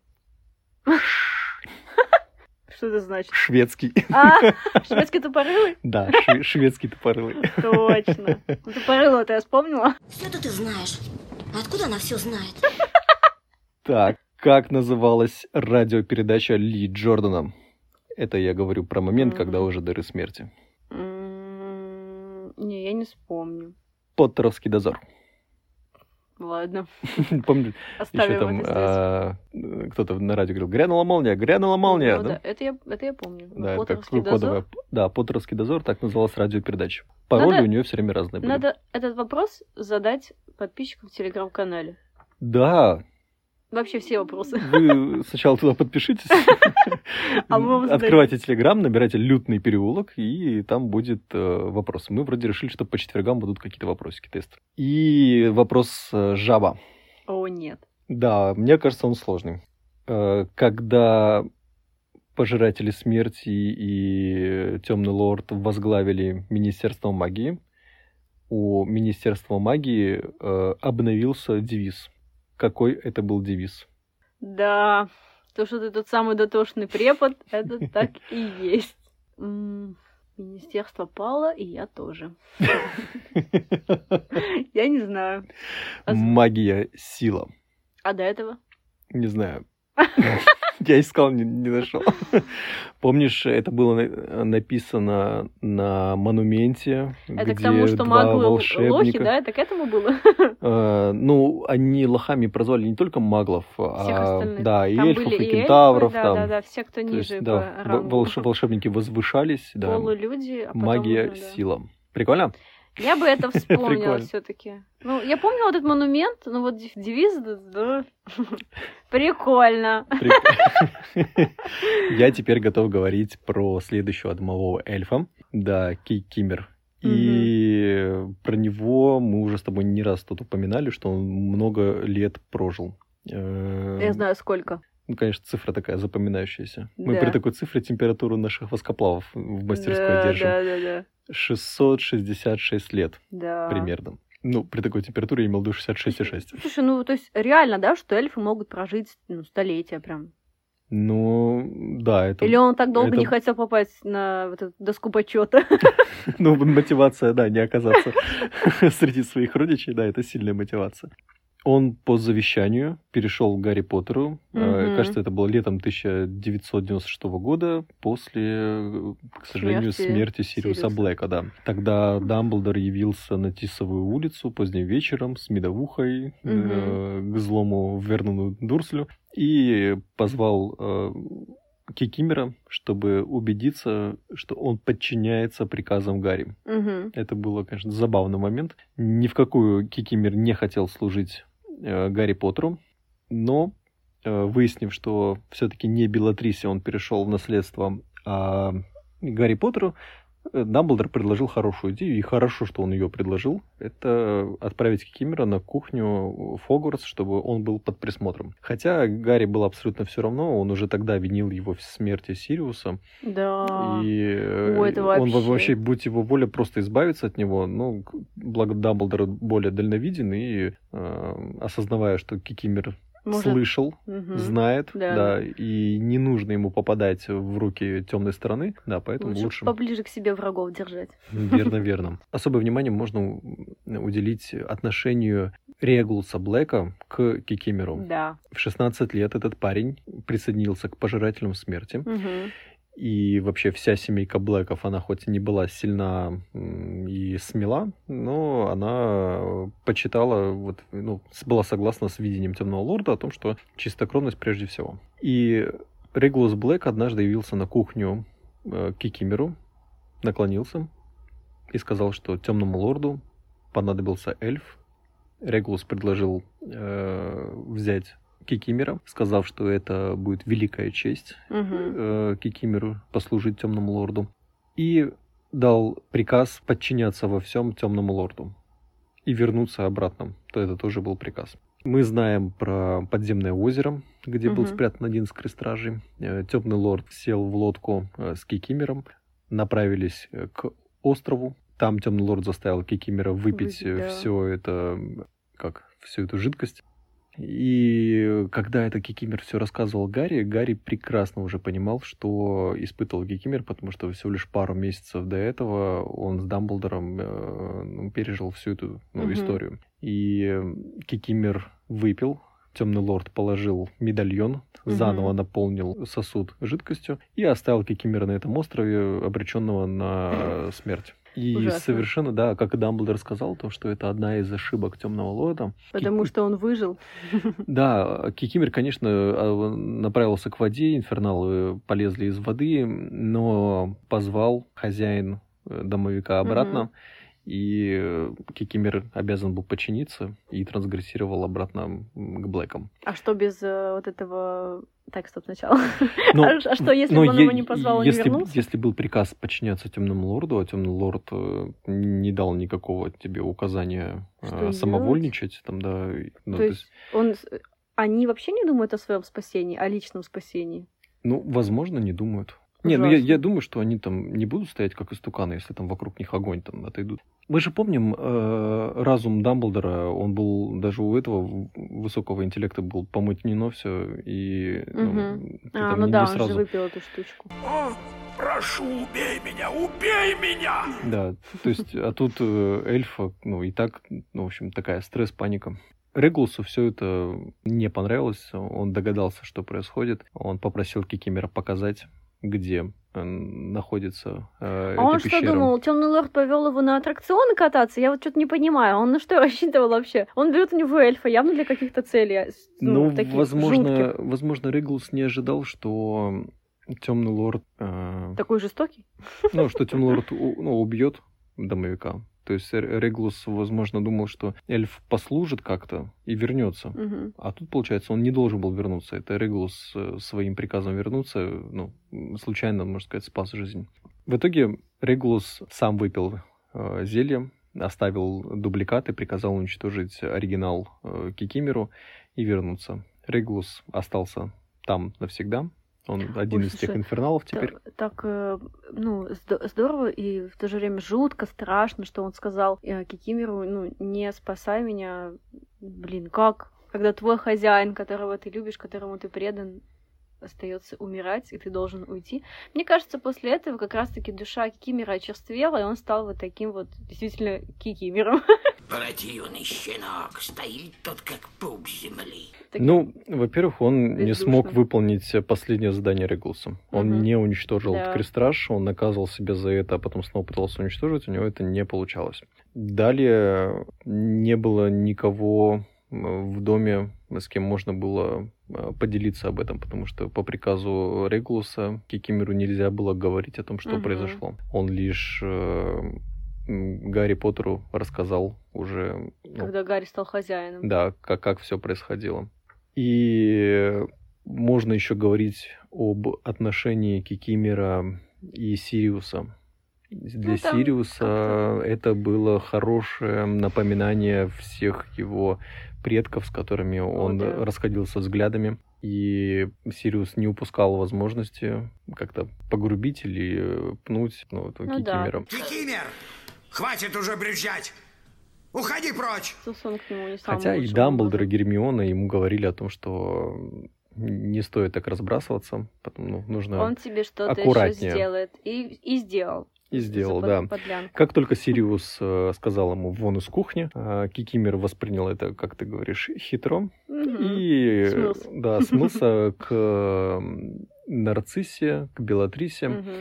Что это значит? шведский. А, шведский тупорылый? Да, шве- шведский тупорылый. Точно. Ну, Тупорылого-то я вспомнила. Все это ты знаешь. А откуда она все знает? Так, как называлась радиопередача Ли Джордана? Это я говорю про момент, когда уже дыры смерти. Не, я не вспомню. Поттеровский дозор. Ладно. <laughs> Помню, еще там а, кто-то на радио говорил, грянула молния, грянула молния. Ну да? да, это я, это я помню. Да, это как дозор. кодовая... Да, Поттерский дозор, так называлась радиопередача. Пароли Надо- у нее все время разные были. Надо этот вопрос задать подписчикам в телеграм-канале. Да, Вообще все вопросы. вы сначала туда подпишитесь, <laughs> открывайте телеграм, набирайте «Лютный переулок», и там будет э, вопрос. Мы вроде решили, что по четвергам будут какие-то вопросики, тесты. И вопрос э, жаба. О, нет. Да, мне кажется, он сложный. Э, Когда Пожиратели смерти и Темный лорд возглавили Министерство магии, у Министерства магии э, обновился девиз. Какой это был девиз? Да, то, что ты тот самый дотошный препод, это <laughs> так и есть. Министерство пало, и я тоже. <laughs> Я не знаю. Магия сила. А до этого? Не знаю. <laughs> <laughs> Я искал, не, не нашел. <laughs> Помнишь, это было на- написано на монументе, Это где к тому, что маглы волшебника. лохи, да? Это к этому было? Э, <laughs> ну, они лохами прозвали не только маглов, Всех а остальных. да, и Там эльфов, и эльфы, кентавров. да, там. да, да, все, кто То есть, ниже да, волш- волшебники возвышались, да. Полулюди, а Магия, уже, да. сила. Прикольно? Я бы это <laughs> вспомнила все-таки. Ну, я помню вот этот монумент, ну вот дев- девиз, да. <laughs> Прикольно. Прик- <laughs> Я теперь готов говорить про следующего домового эльфа, да, Кикимер. И про него мы уже с тобой не раз тут упоминали, что он много лет прожил. Э, Я знаю, сколько. Ну, конечно, цифра такая запоминающаяся. Мы Да. при такой цифре температуру наших воскоплавов в мастерской да, держим. Да, да, да. 666 лет Да. примерно. Ну, при такой температуре я имел в виду 66,6. Слушай, ну, то есть реально, да, что эльфы могут прожить ну, столетия прям. Ну, да, это... Или он так долго это- не хотел попасть на вот эту доску почета. <laughs> Ну, мотивация, да, не оказаться <laughs> среди своих родичей, да, это сильная мотивация. Он по завещанию перешел к Гарри Поттеру. Мгм. Кажется, это было летом 1996 года, после, э, к сожалению, Смерти смерти Сириуса Сириуса. Блэка, да. Тогда Дамблдор явился на Тисовую улицу поздним вечером с медовухой э, к злому Вернону Дурслю и позвал э, Кикимера, чтобы убедиться, что он подчиняется приказам Гарри. Мгм. Это было, конечно, забавный момент. Ни в какую Кикимер не хотел служить э, Гарри Поттеру, но э, выяснив, что все-таки не Белатрисе он перешел в наследство, а Гарри Поттеру, Дамблдор предложил хорошую идею, и хорошо, что он ее предложил, это отправить Кикимера на кухню в Хогвартс, чтобы он был под присмотром. Хотя Гарри было абсолютно все равно, он уже тогда винил его в смерти Сириуса, Да. и э, О, это он вообще. вообще, будь его воля, просто избавиться от него. Ну, к- благо Дамблдор более дальновиден, и э, осознавая, что Кикимер Может- слышал, Мгм. знает, Да. да. и не нужно ему попадать в руки темной стороны, да, поэтому Лучше, лучше... поближе к себе врагов держать. Верно, верно. <laughs> Особое внимание можно уделить отношению Регулуса Блэка к Кикимеру. Да. В 16 лет этот парень присоединился к пожирателям смерти. Мгм. И вообще вся семейка Блэков, она хоть и не была сильна и смела, но она почитала, вот, ну, была согласна с видением Темного Лорда о том, что чистокровность прежде всего. И Регулус Блэк однажды явился на кухню э, Кикимеру, наклонился и сказал, что Темному Лорду понадобился эльф. Регулус предложил э, взять Кикимера, сказав, что это будет великая честь Мгм. э, Кикимеру послужить темному лорду. И дал приказ подчиняться во всем темному лорду и вернуться обратно. То это тоже был приказ. Мы знаем про подземное озеро, где был Мгм. спрятан один из крестражей. Темный лорд сел в лодку э, с Кикимером, направились э, к острову. Там темный лорд заставил Кикимера выпить Выпить, да. все это, как всю эту жидкость. И когда это Кикимер все рассказывал Гарри, Гарри прекрасно уже понимал, что испытывал Кикимер, потому что всего лишь пару месяцев до этого он с Дамблдором э, ну, пережил всю эту ну, Мгм. историю. И Кикимер выпил, Темный лорд положил медальон, Мгм. заново наполнил сосуд жидкостью и оставил Кикимера на этом острове, обреченного на <clears throat> смерть. И Ужасно. совершенно, да, как и Дамблдор сказал, то, что это одна из ошибок Темного Лорда. Потому что он выжил. <laughs> Да, Кикимер, конечно, а, направился к воде, инферналы полезли из воды, но позвал хозяин э, домовика обратно, Мгм. И э, Кикимер обязан был подчиниться и трансгрессировал обратно к Блэкам. А что без э, вот этого... Так, стоп, сначала. <laughs> Но- а а что, если но бы он его не позвал, он не если, вернулся? если был приказ подчиняться Темному Лорду, а Темный Лорд э, не дал никакого тебе указания э, самовольничать, там, да, ну, То есть он... с- Они вообще не думают о своем спасении, о личном спасении? Ну, возможно, не думают. Не, ну я, я думаю, что они там не будут стоять как истуканы, если там вокруг них огонь там отойдут. Мы же помним э, разум Дамблдора, он был даже у этого высокого интеллекта был помутнено все и ну, Мгм. ты А, ну не- да, не он сразу. же выпил эту штучку. О, прошу, убей меня, убей меня! Да, то есть, а тут э, эльфа, ну и так, ну в общем такая стресс, паника. Регулусу все это не понравилось, он догадался, что происходит, он попросил Кикимера показать, где э, находится э, А он что пещера. думал, темный лорд повел его на аттракционы кататься? Я вот что-то не понимаю. Он на что <laughs> рассчитывал вообще? Он берет у него эльфа, явно для каких-то целей. с- Ну, таких возможно, жутких. возможно, Реглус не ожидал, что Темный Лорд, э, Такой жестокий? ну, что Темный Лорд ну, убьет домовика. То есть Реглус, возможно, думал, что эльф послужит как-то и вернется. Мгм. А тут, получается, он не должен был вернуться. Это Реглус э, своим приказом вернуться, ну, случайно, можно сказать, спас жизнь. В итоге Реглус сам выпил э, зелье, оставил дубликат и приказал уничтожить оригинал э, Кикимеру и вернуться. Реглус остался там навсегда. Он один Ой, из тех инферналов теперь. Так, так, э, ну, здо- здорово и в то же время жутко, страшно, что он сказал э, Кикимеру, ну, не спасай меня. Блин, как? Когда твой хозяин, которого ты любишь, которому ты предан, остается умирать, и ты должен уйти. Мне кажется, после этого как раз-таки душа Кикимера очерствела, и он стал вот таким вот действительно Кикимером. <laughs> Противный щенок стоит тут как пуп земли. Ну, во-первых, он не смог выполнить последнее задание Реглуса. Он Мгм. не уничтожил Да. крестраж, он наказывал себя за это, а потом снова пытался уничтожить, у него это не получалось. Далее не было никого в доме, с кем можно было э, поделиться об этом, потому что по приказу Реглуса Кикимеру нельзя было говорить о том, что Мгм. произошло. Он лишь э, Гарри Поттеру рассказал уже ну, Когда Гарри стал хозяином. да, как, как все происходило. И можно еще говорить об отношении Кикимера и Сириуса. Для Ну, там Сириуса это было хорошее напоминание всех его предков, с которыми он да. расходился взглядами. И Сириус не упускал возможности как-то погрубить или пнуть ну, вот, Ну да. Кикимера. Кикимер, хватит уже брюзжать! Уходи прочь! Хотя и Дамблдор, и. Гермиона ему говорили о том, что не стоит так разбрасываться, потом ну, нужно Он тебе что-то еще аккуратнее. сделает. И, и сделал. и сделал, да. под- подлянку. Как только Сириус э, сказал ему вон из кухни, э, Кикимер воспринял это, как ты говоришь, хитро Мгм. и Смылся. да, смылся к э, Нарциссе, к Белатрисе. Мгм.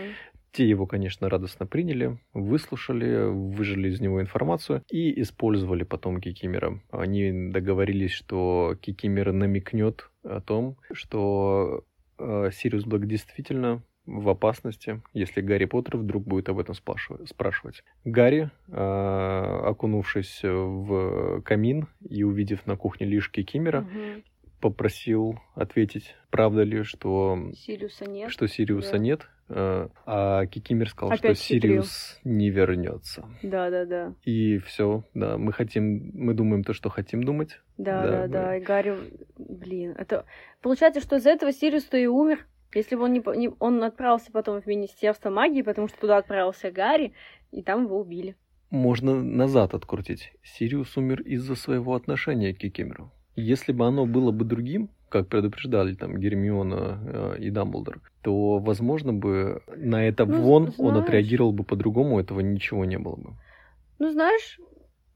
Те его, конечно, радостно приняли, выслушали, выжили из него информацию и использовали потом Кикимера. Они договорились, что Кикимер намекнет о том, что э, Сириус Блэк действительно в опасности, если Гарри Поттер вдруг будет об этом спрашивать. Гарри, э, окунувшись в камин и увидев на кухне лишь Кикимера, Мгм. Попросил ответить, правда ли, что Сириуса нет. что Сириуса Да. нет, э, а Кикимер сказал, Опять что хитрил. Сириус не вернется. Да, да, да. И все, да, мы хотим, мы думаем то, что хотим думать. Да, Да, да, да. да. И Гарри, блин, это получается, что из-за этого Сириус-то и умер. Если бы он не, не- он отправился потом в Министерство магии, потому что туда отправился Гарри, и там его убили. Можно назад открутить. Сириус умер из-за своего отношения к Кикимеру. Если бы оно было бы другим, как предупреждали там Гермиона э, и Дамблдор, то, возможно бы, на это Ну, вон он знаешь. отреагировал бы по-другому, этого ничего не было бы. Ну, знаешь...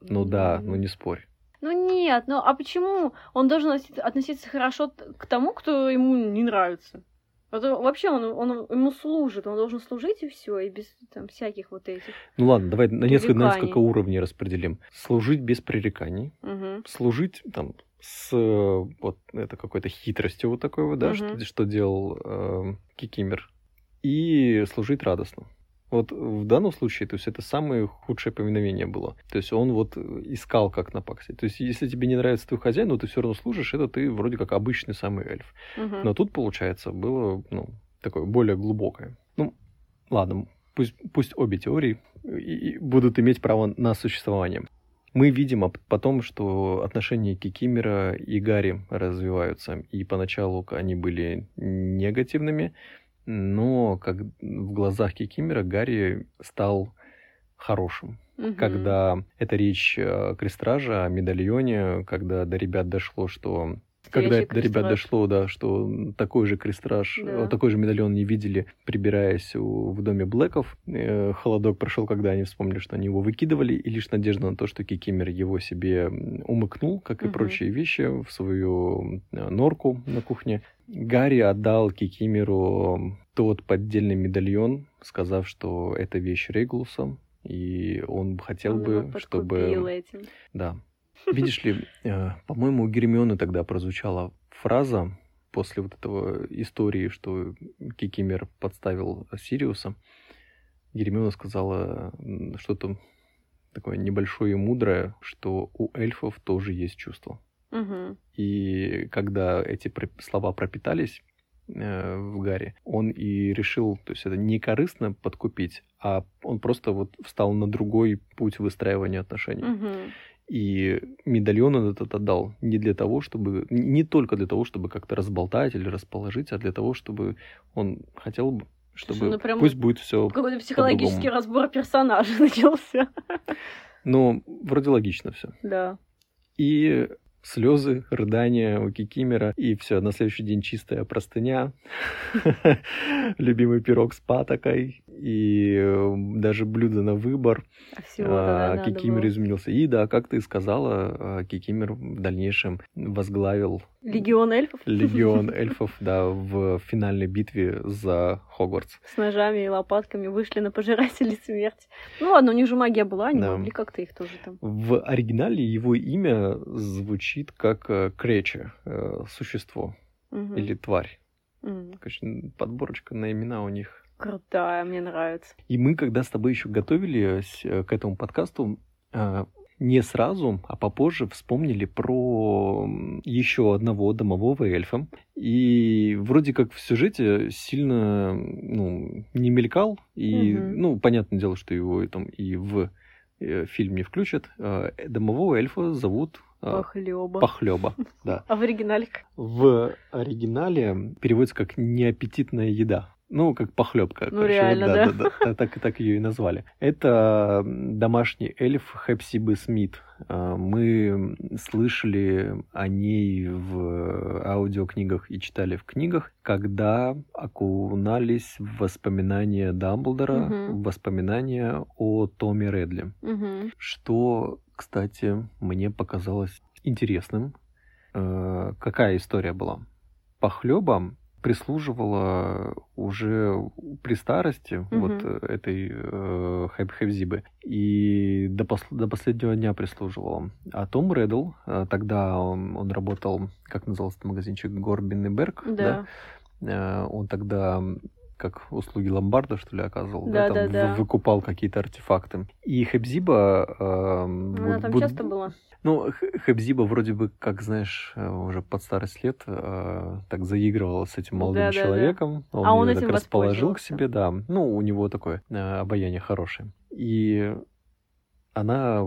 Ну да, ну не спорь. Ну нет, ну а почему он должен относиться, хорошо к тому, кто ему не нравится? Вот он- вообще он, он ему служит, он должен служить и все, и без там всяких вот этих. Ну ладно, давай на несколько, на несколько уровней распределим. Служить без пререканий, Мгм. служить там с э, вот это какой-то хитростью вот такой вот, да, Мгм. что, что делал э, Кикимер, и служить радостно. Вот в данном случае, то есть это самое худшее повиновение было. То есть он вот искал как напаксить. То есть если тебе не нравится твой хозяин, но ты все равно служишь, это ты вроде как обычный самый эльф. Мгм. Но тут, получается, было ну, такое более глубокое. Ну, ладно, пусть, пусть обе теории и- и будут иметь право на существование. Мы видим а потом, что отношения Кикимера и Гарри развиваются. И поначалу они были негативными, но как в глазах Кикимера Гарри стал хорошим. Мгм. Когда это речь о крестраже, о медальоне, когда до ребят дошло, что когда Настоящий до ребят дошло, да, что такой же крестраж, Да. э, такой же медальон не видели, прибираясь у- в доме Блэков. Э, Холодок прошел, когда они вспомнили, что они его выкидывали, и лишь надежда на то, что Кикимер его себе умыкнул, как и Мгм. прочие вещи, в свою э, норку на кухне. Гарри отдал Кикимеру тот поддельный медальон, сказав, что это вещь Регулуса, и он хотел Он бы, чтобы... этим. Да. Видишь ли, э, по-моему, у Гермионы тогда прозвучала фраза после вот этого истории, что Кикимер подставил Сириуса. Гермиона сказала что-то такое небольшое и мудрое, что у эльфов тоже есть чувства. Мгм. И когда эти слова пропитались э, в Гарри, он и решил, то есть это не корыстно подкупить, а он просто вот встал на другой путь выстраивания отношений. Мгм. И медальон он этот отдал не для того, чтобы... Не только для того, чтобы как-то разболтать или расположить, а для того, чтобы он хотел бы, чтобы ну прям пусть будет все Какой-то психологический разбор персонажа <laughs> начался. Ну, вроде логично все. Да. И слезы, рыдания у Кикимера, и все, на следующий день чистая простыня, <laughs> любимый пирог с патокой, и э, даже блюдо на выбор. А А, да, Кикимер изменился. И да, как ты сказала, а, Кикимер в дальнейшем возглавил Легион эльфов легион <laughs> эльфов, да, в финальной битве за Хогвартс. с ножами и лопатками вышли на пожирателей смерти. Ну ладно, у них же магия была, они Да. могли как-то их тоже там. В оригинале его имя звучит как э, Крече, э, существо Мгм. или тварь. М, Конечно, подборочка на имена у них. Крутая, мне нравится. И мы, когда с тобой еще готовились э, к этому подкасту, э, не сразу, а попозже вспомнили про еще одного домового эльфа. И вроде как в сюжете сильно ну, не мелькал. И, Мгм. ну, понятное дело, что его там и в э, фильм не включат. Домового эльфа зовут Похлеба. Похлеба. <laughs> Да. А в оригинале? В оригинале переводится как неаппетитная еда. Ну, как похлебка. Ну, реально, да. да. та- Так, так ее и назвали. Это домашний эльф Хепсибы Смит. А, Мы слышали о ней в аудиокнигах и читали в книгах, когда окунались в воспоминания Дамблдора, Мгм. в воспоминания о Томе Редли Мгм. что, кстати, мне показалось интересным. Э, Какая история была? Похлеба прислуживала уже при старости Мгм. вот этой э, Хэб- Хэбзибы и до, пос- до последнего дня прислуживала. А Том Реддл, э, тогда он, он работал, как назывался этот магазинчик, Горбин и Берг, Да. Э, он тогда как услуги ломбарда, что ли, оказывал, Да, там да, в- да. выкупал какие-то артефакты. И Хебзиба... эм, Она вот там буд- часто была. Ну, Х- Хебзиба вроде бы, как знаешь, э, уже под старость лет э, так заигрывала с этим молодым Да-да-да. человеком. Он А он этим так расположил к себе, да. Ну, у него такое э, обаяние хорошее. И она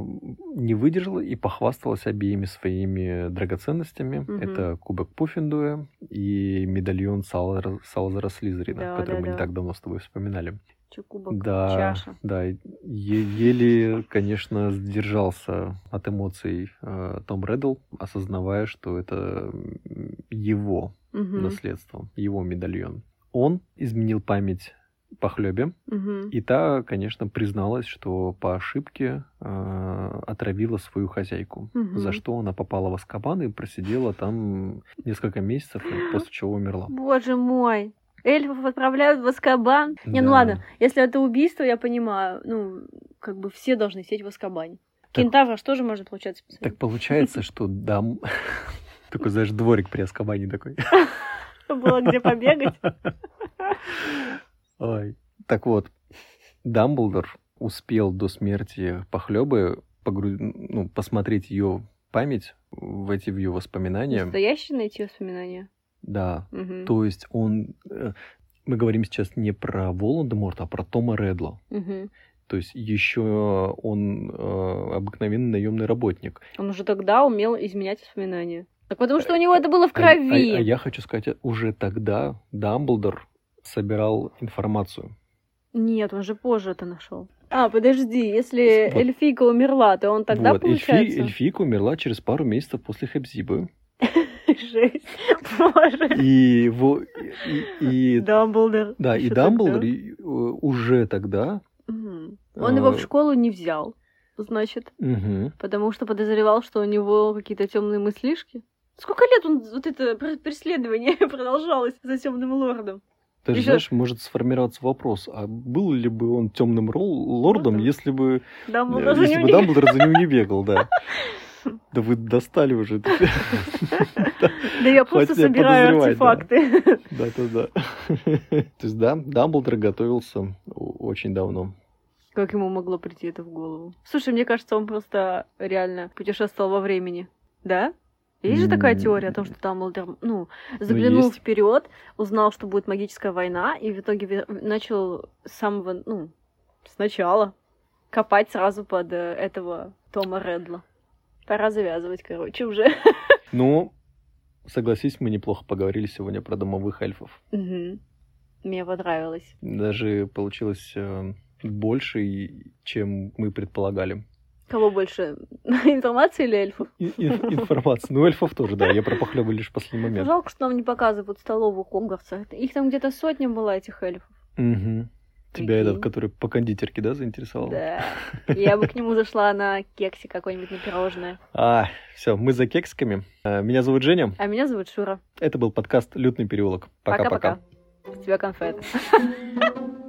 не выдержала и похвасталась обеими своими драгоценностями. Мгм. Это кубок Пуффиндуя и медальон Салазара, Салазара Слизерина, Да, который да, мы не да. так давно с тобой вспоминали. Кубок, Да, чаша. да, е- еле, конечно, сдержался от эмоций э, Том Реддл, осознавая, что это его Мгм. наследство, его медальон. Он изменил память Похлебе, Мгм. и та, конечно, призналась, что по ошибке э, отравила свою хозяйку, Мгм. за что она попала в Аскабан и просидела там несколько месяцев, после чего умерла. Боже мой. Эльфов отправляют в Аскабан. Не, ну Да. ладно, если это убийство, я понимаю, ну, как бы все должны сидеть в Аскабане. Кентавра что же можно, получается, посадить? Так получается, что дам... <laughs> Такой, знаешь, дворик при Аскабане такой. <laughs> Было где побегать. <laughs> Ой. Так вот, Дамблдор успел до смерти Похлебы погру- ну, посмотреть ее память, войти в ее воспоминания. Настоящие найти воспоминания. Да. Мгм. То есть он... э, Мы говорим сейчас не про Волан-де-Морта, а про Тома Редла. Мгм. То есть еще он э, обыкновенный наемный работник. Он уже тогда умел изменять воспоминания. Так потому что у него это было в крови. А, а- а я хочу сказать, уже тогда Дамблдор собирал информацию. Нет, он же позже это нашел. А, подожди, если Вот. эльфийка умерла, то он тогда вот, Эльфи- получается... эльфийка умерла через пару месяцев после Хепзибы. <laughs> Жесть. Боже. И, во- и, и- Дамблдор. да, и Дамблдор тогда. э, уже тогда. Он его в э, школу не взял, значит, потому что подозревал, что у него какие-то темные мыслишки. Сколько лет он вот это пр- преследование <laughs> продолжалось за темным лордом? Даже, Ещё- знаешь, может сформироваться вопрос, а был ли бы он темным лордом, если бы, э, Дамблдор если ним бы не- Дамблдор за ним не бегал, да. <laughs> Да вы достали уже. <laughs> Да я просто собираю подозревать, да. артефакты. <laughs> Да-да-да. То есть, да, Дамблдор готовился очень давно. Как ему могло прийти это в голову? Слушай, мне кажется, он просто реально путешествовал во времени. Да? Есть же такая теория о том, что Дамблдор, ну, заглянул есть. вперед, узнал, что будет магическая война, и в итоге начал с самого, ну, сначала копать сразу под э, этого Тома Редла. Пора завязывать, короче, уже. <laughs> Ну, согласись, мы неплохо поговорили сегодня про домовых эльфов. Мгм. Мне понравилось. Даже получилось э, больше, чем мы предполагали. Кого больше? <laughs> Информации или эльфов? И- ин- информации. Ну, эльфов тоже, да. Я про похлебы лишь в последний момент. Жалко, что нам не показывают столовую Хогвартса. Их там где-то сотня была, этих эльфов. Мгм. Тебя этот, который по кондитерке, да, заинтересовал? Да. <laughs> Я бы к нему зашла на кексе какой-нибудь, на пирожное. А, все, мы за кексиками. Э, Меня зовут Женя. А меня зовут Шура. Это был подкаст «Лютный переулок». Пока-пока. С тебя конфеты. <laughs>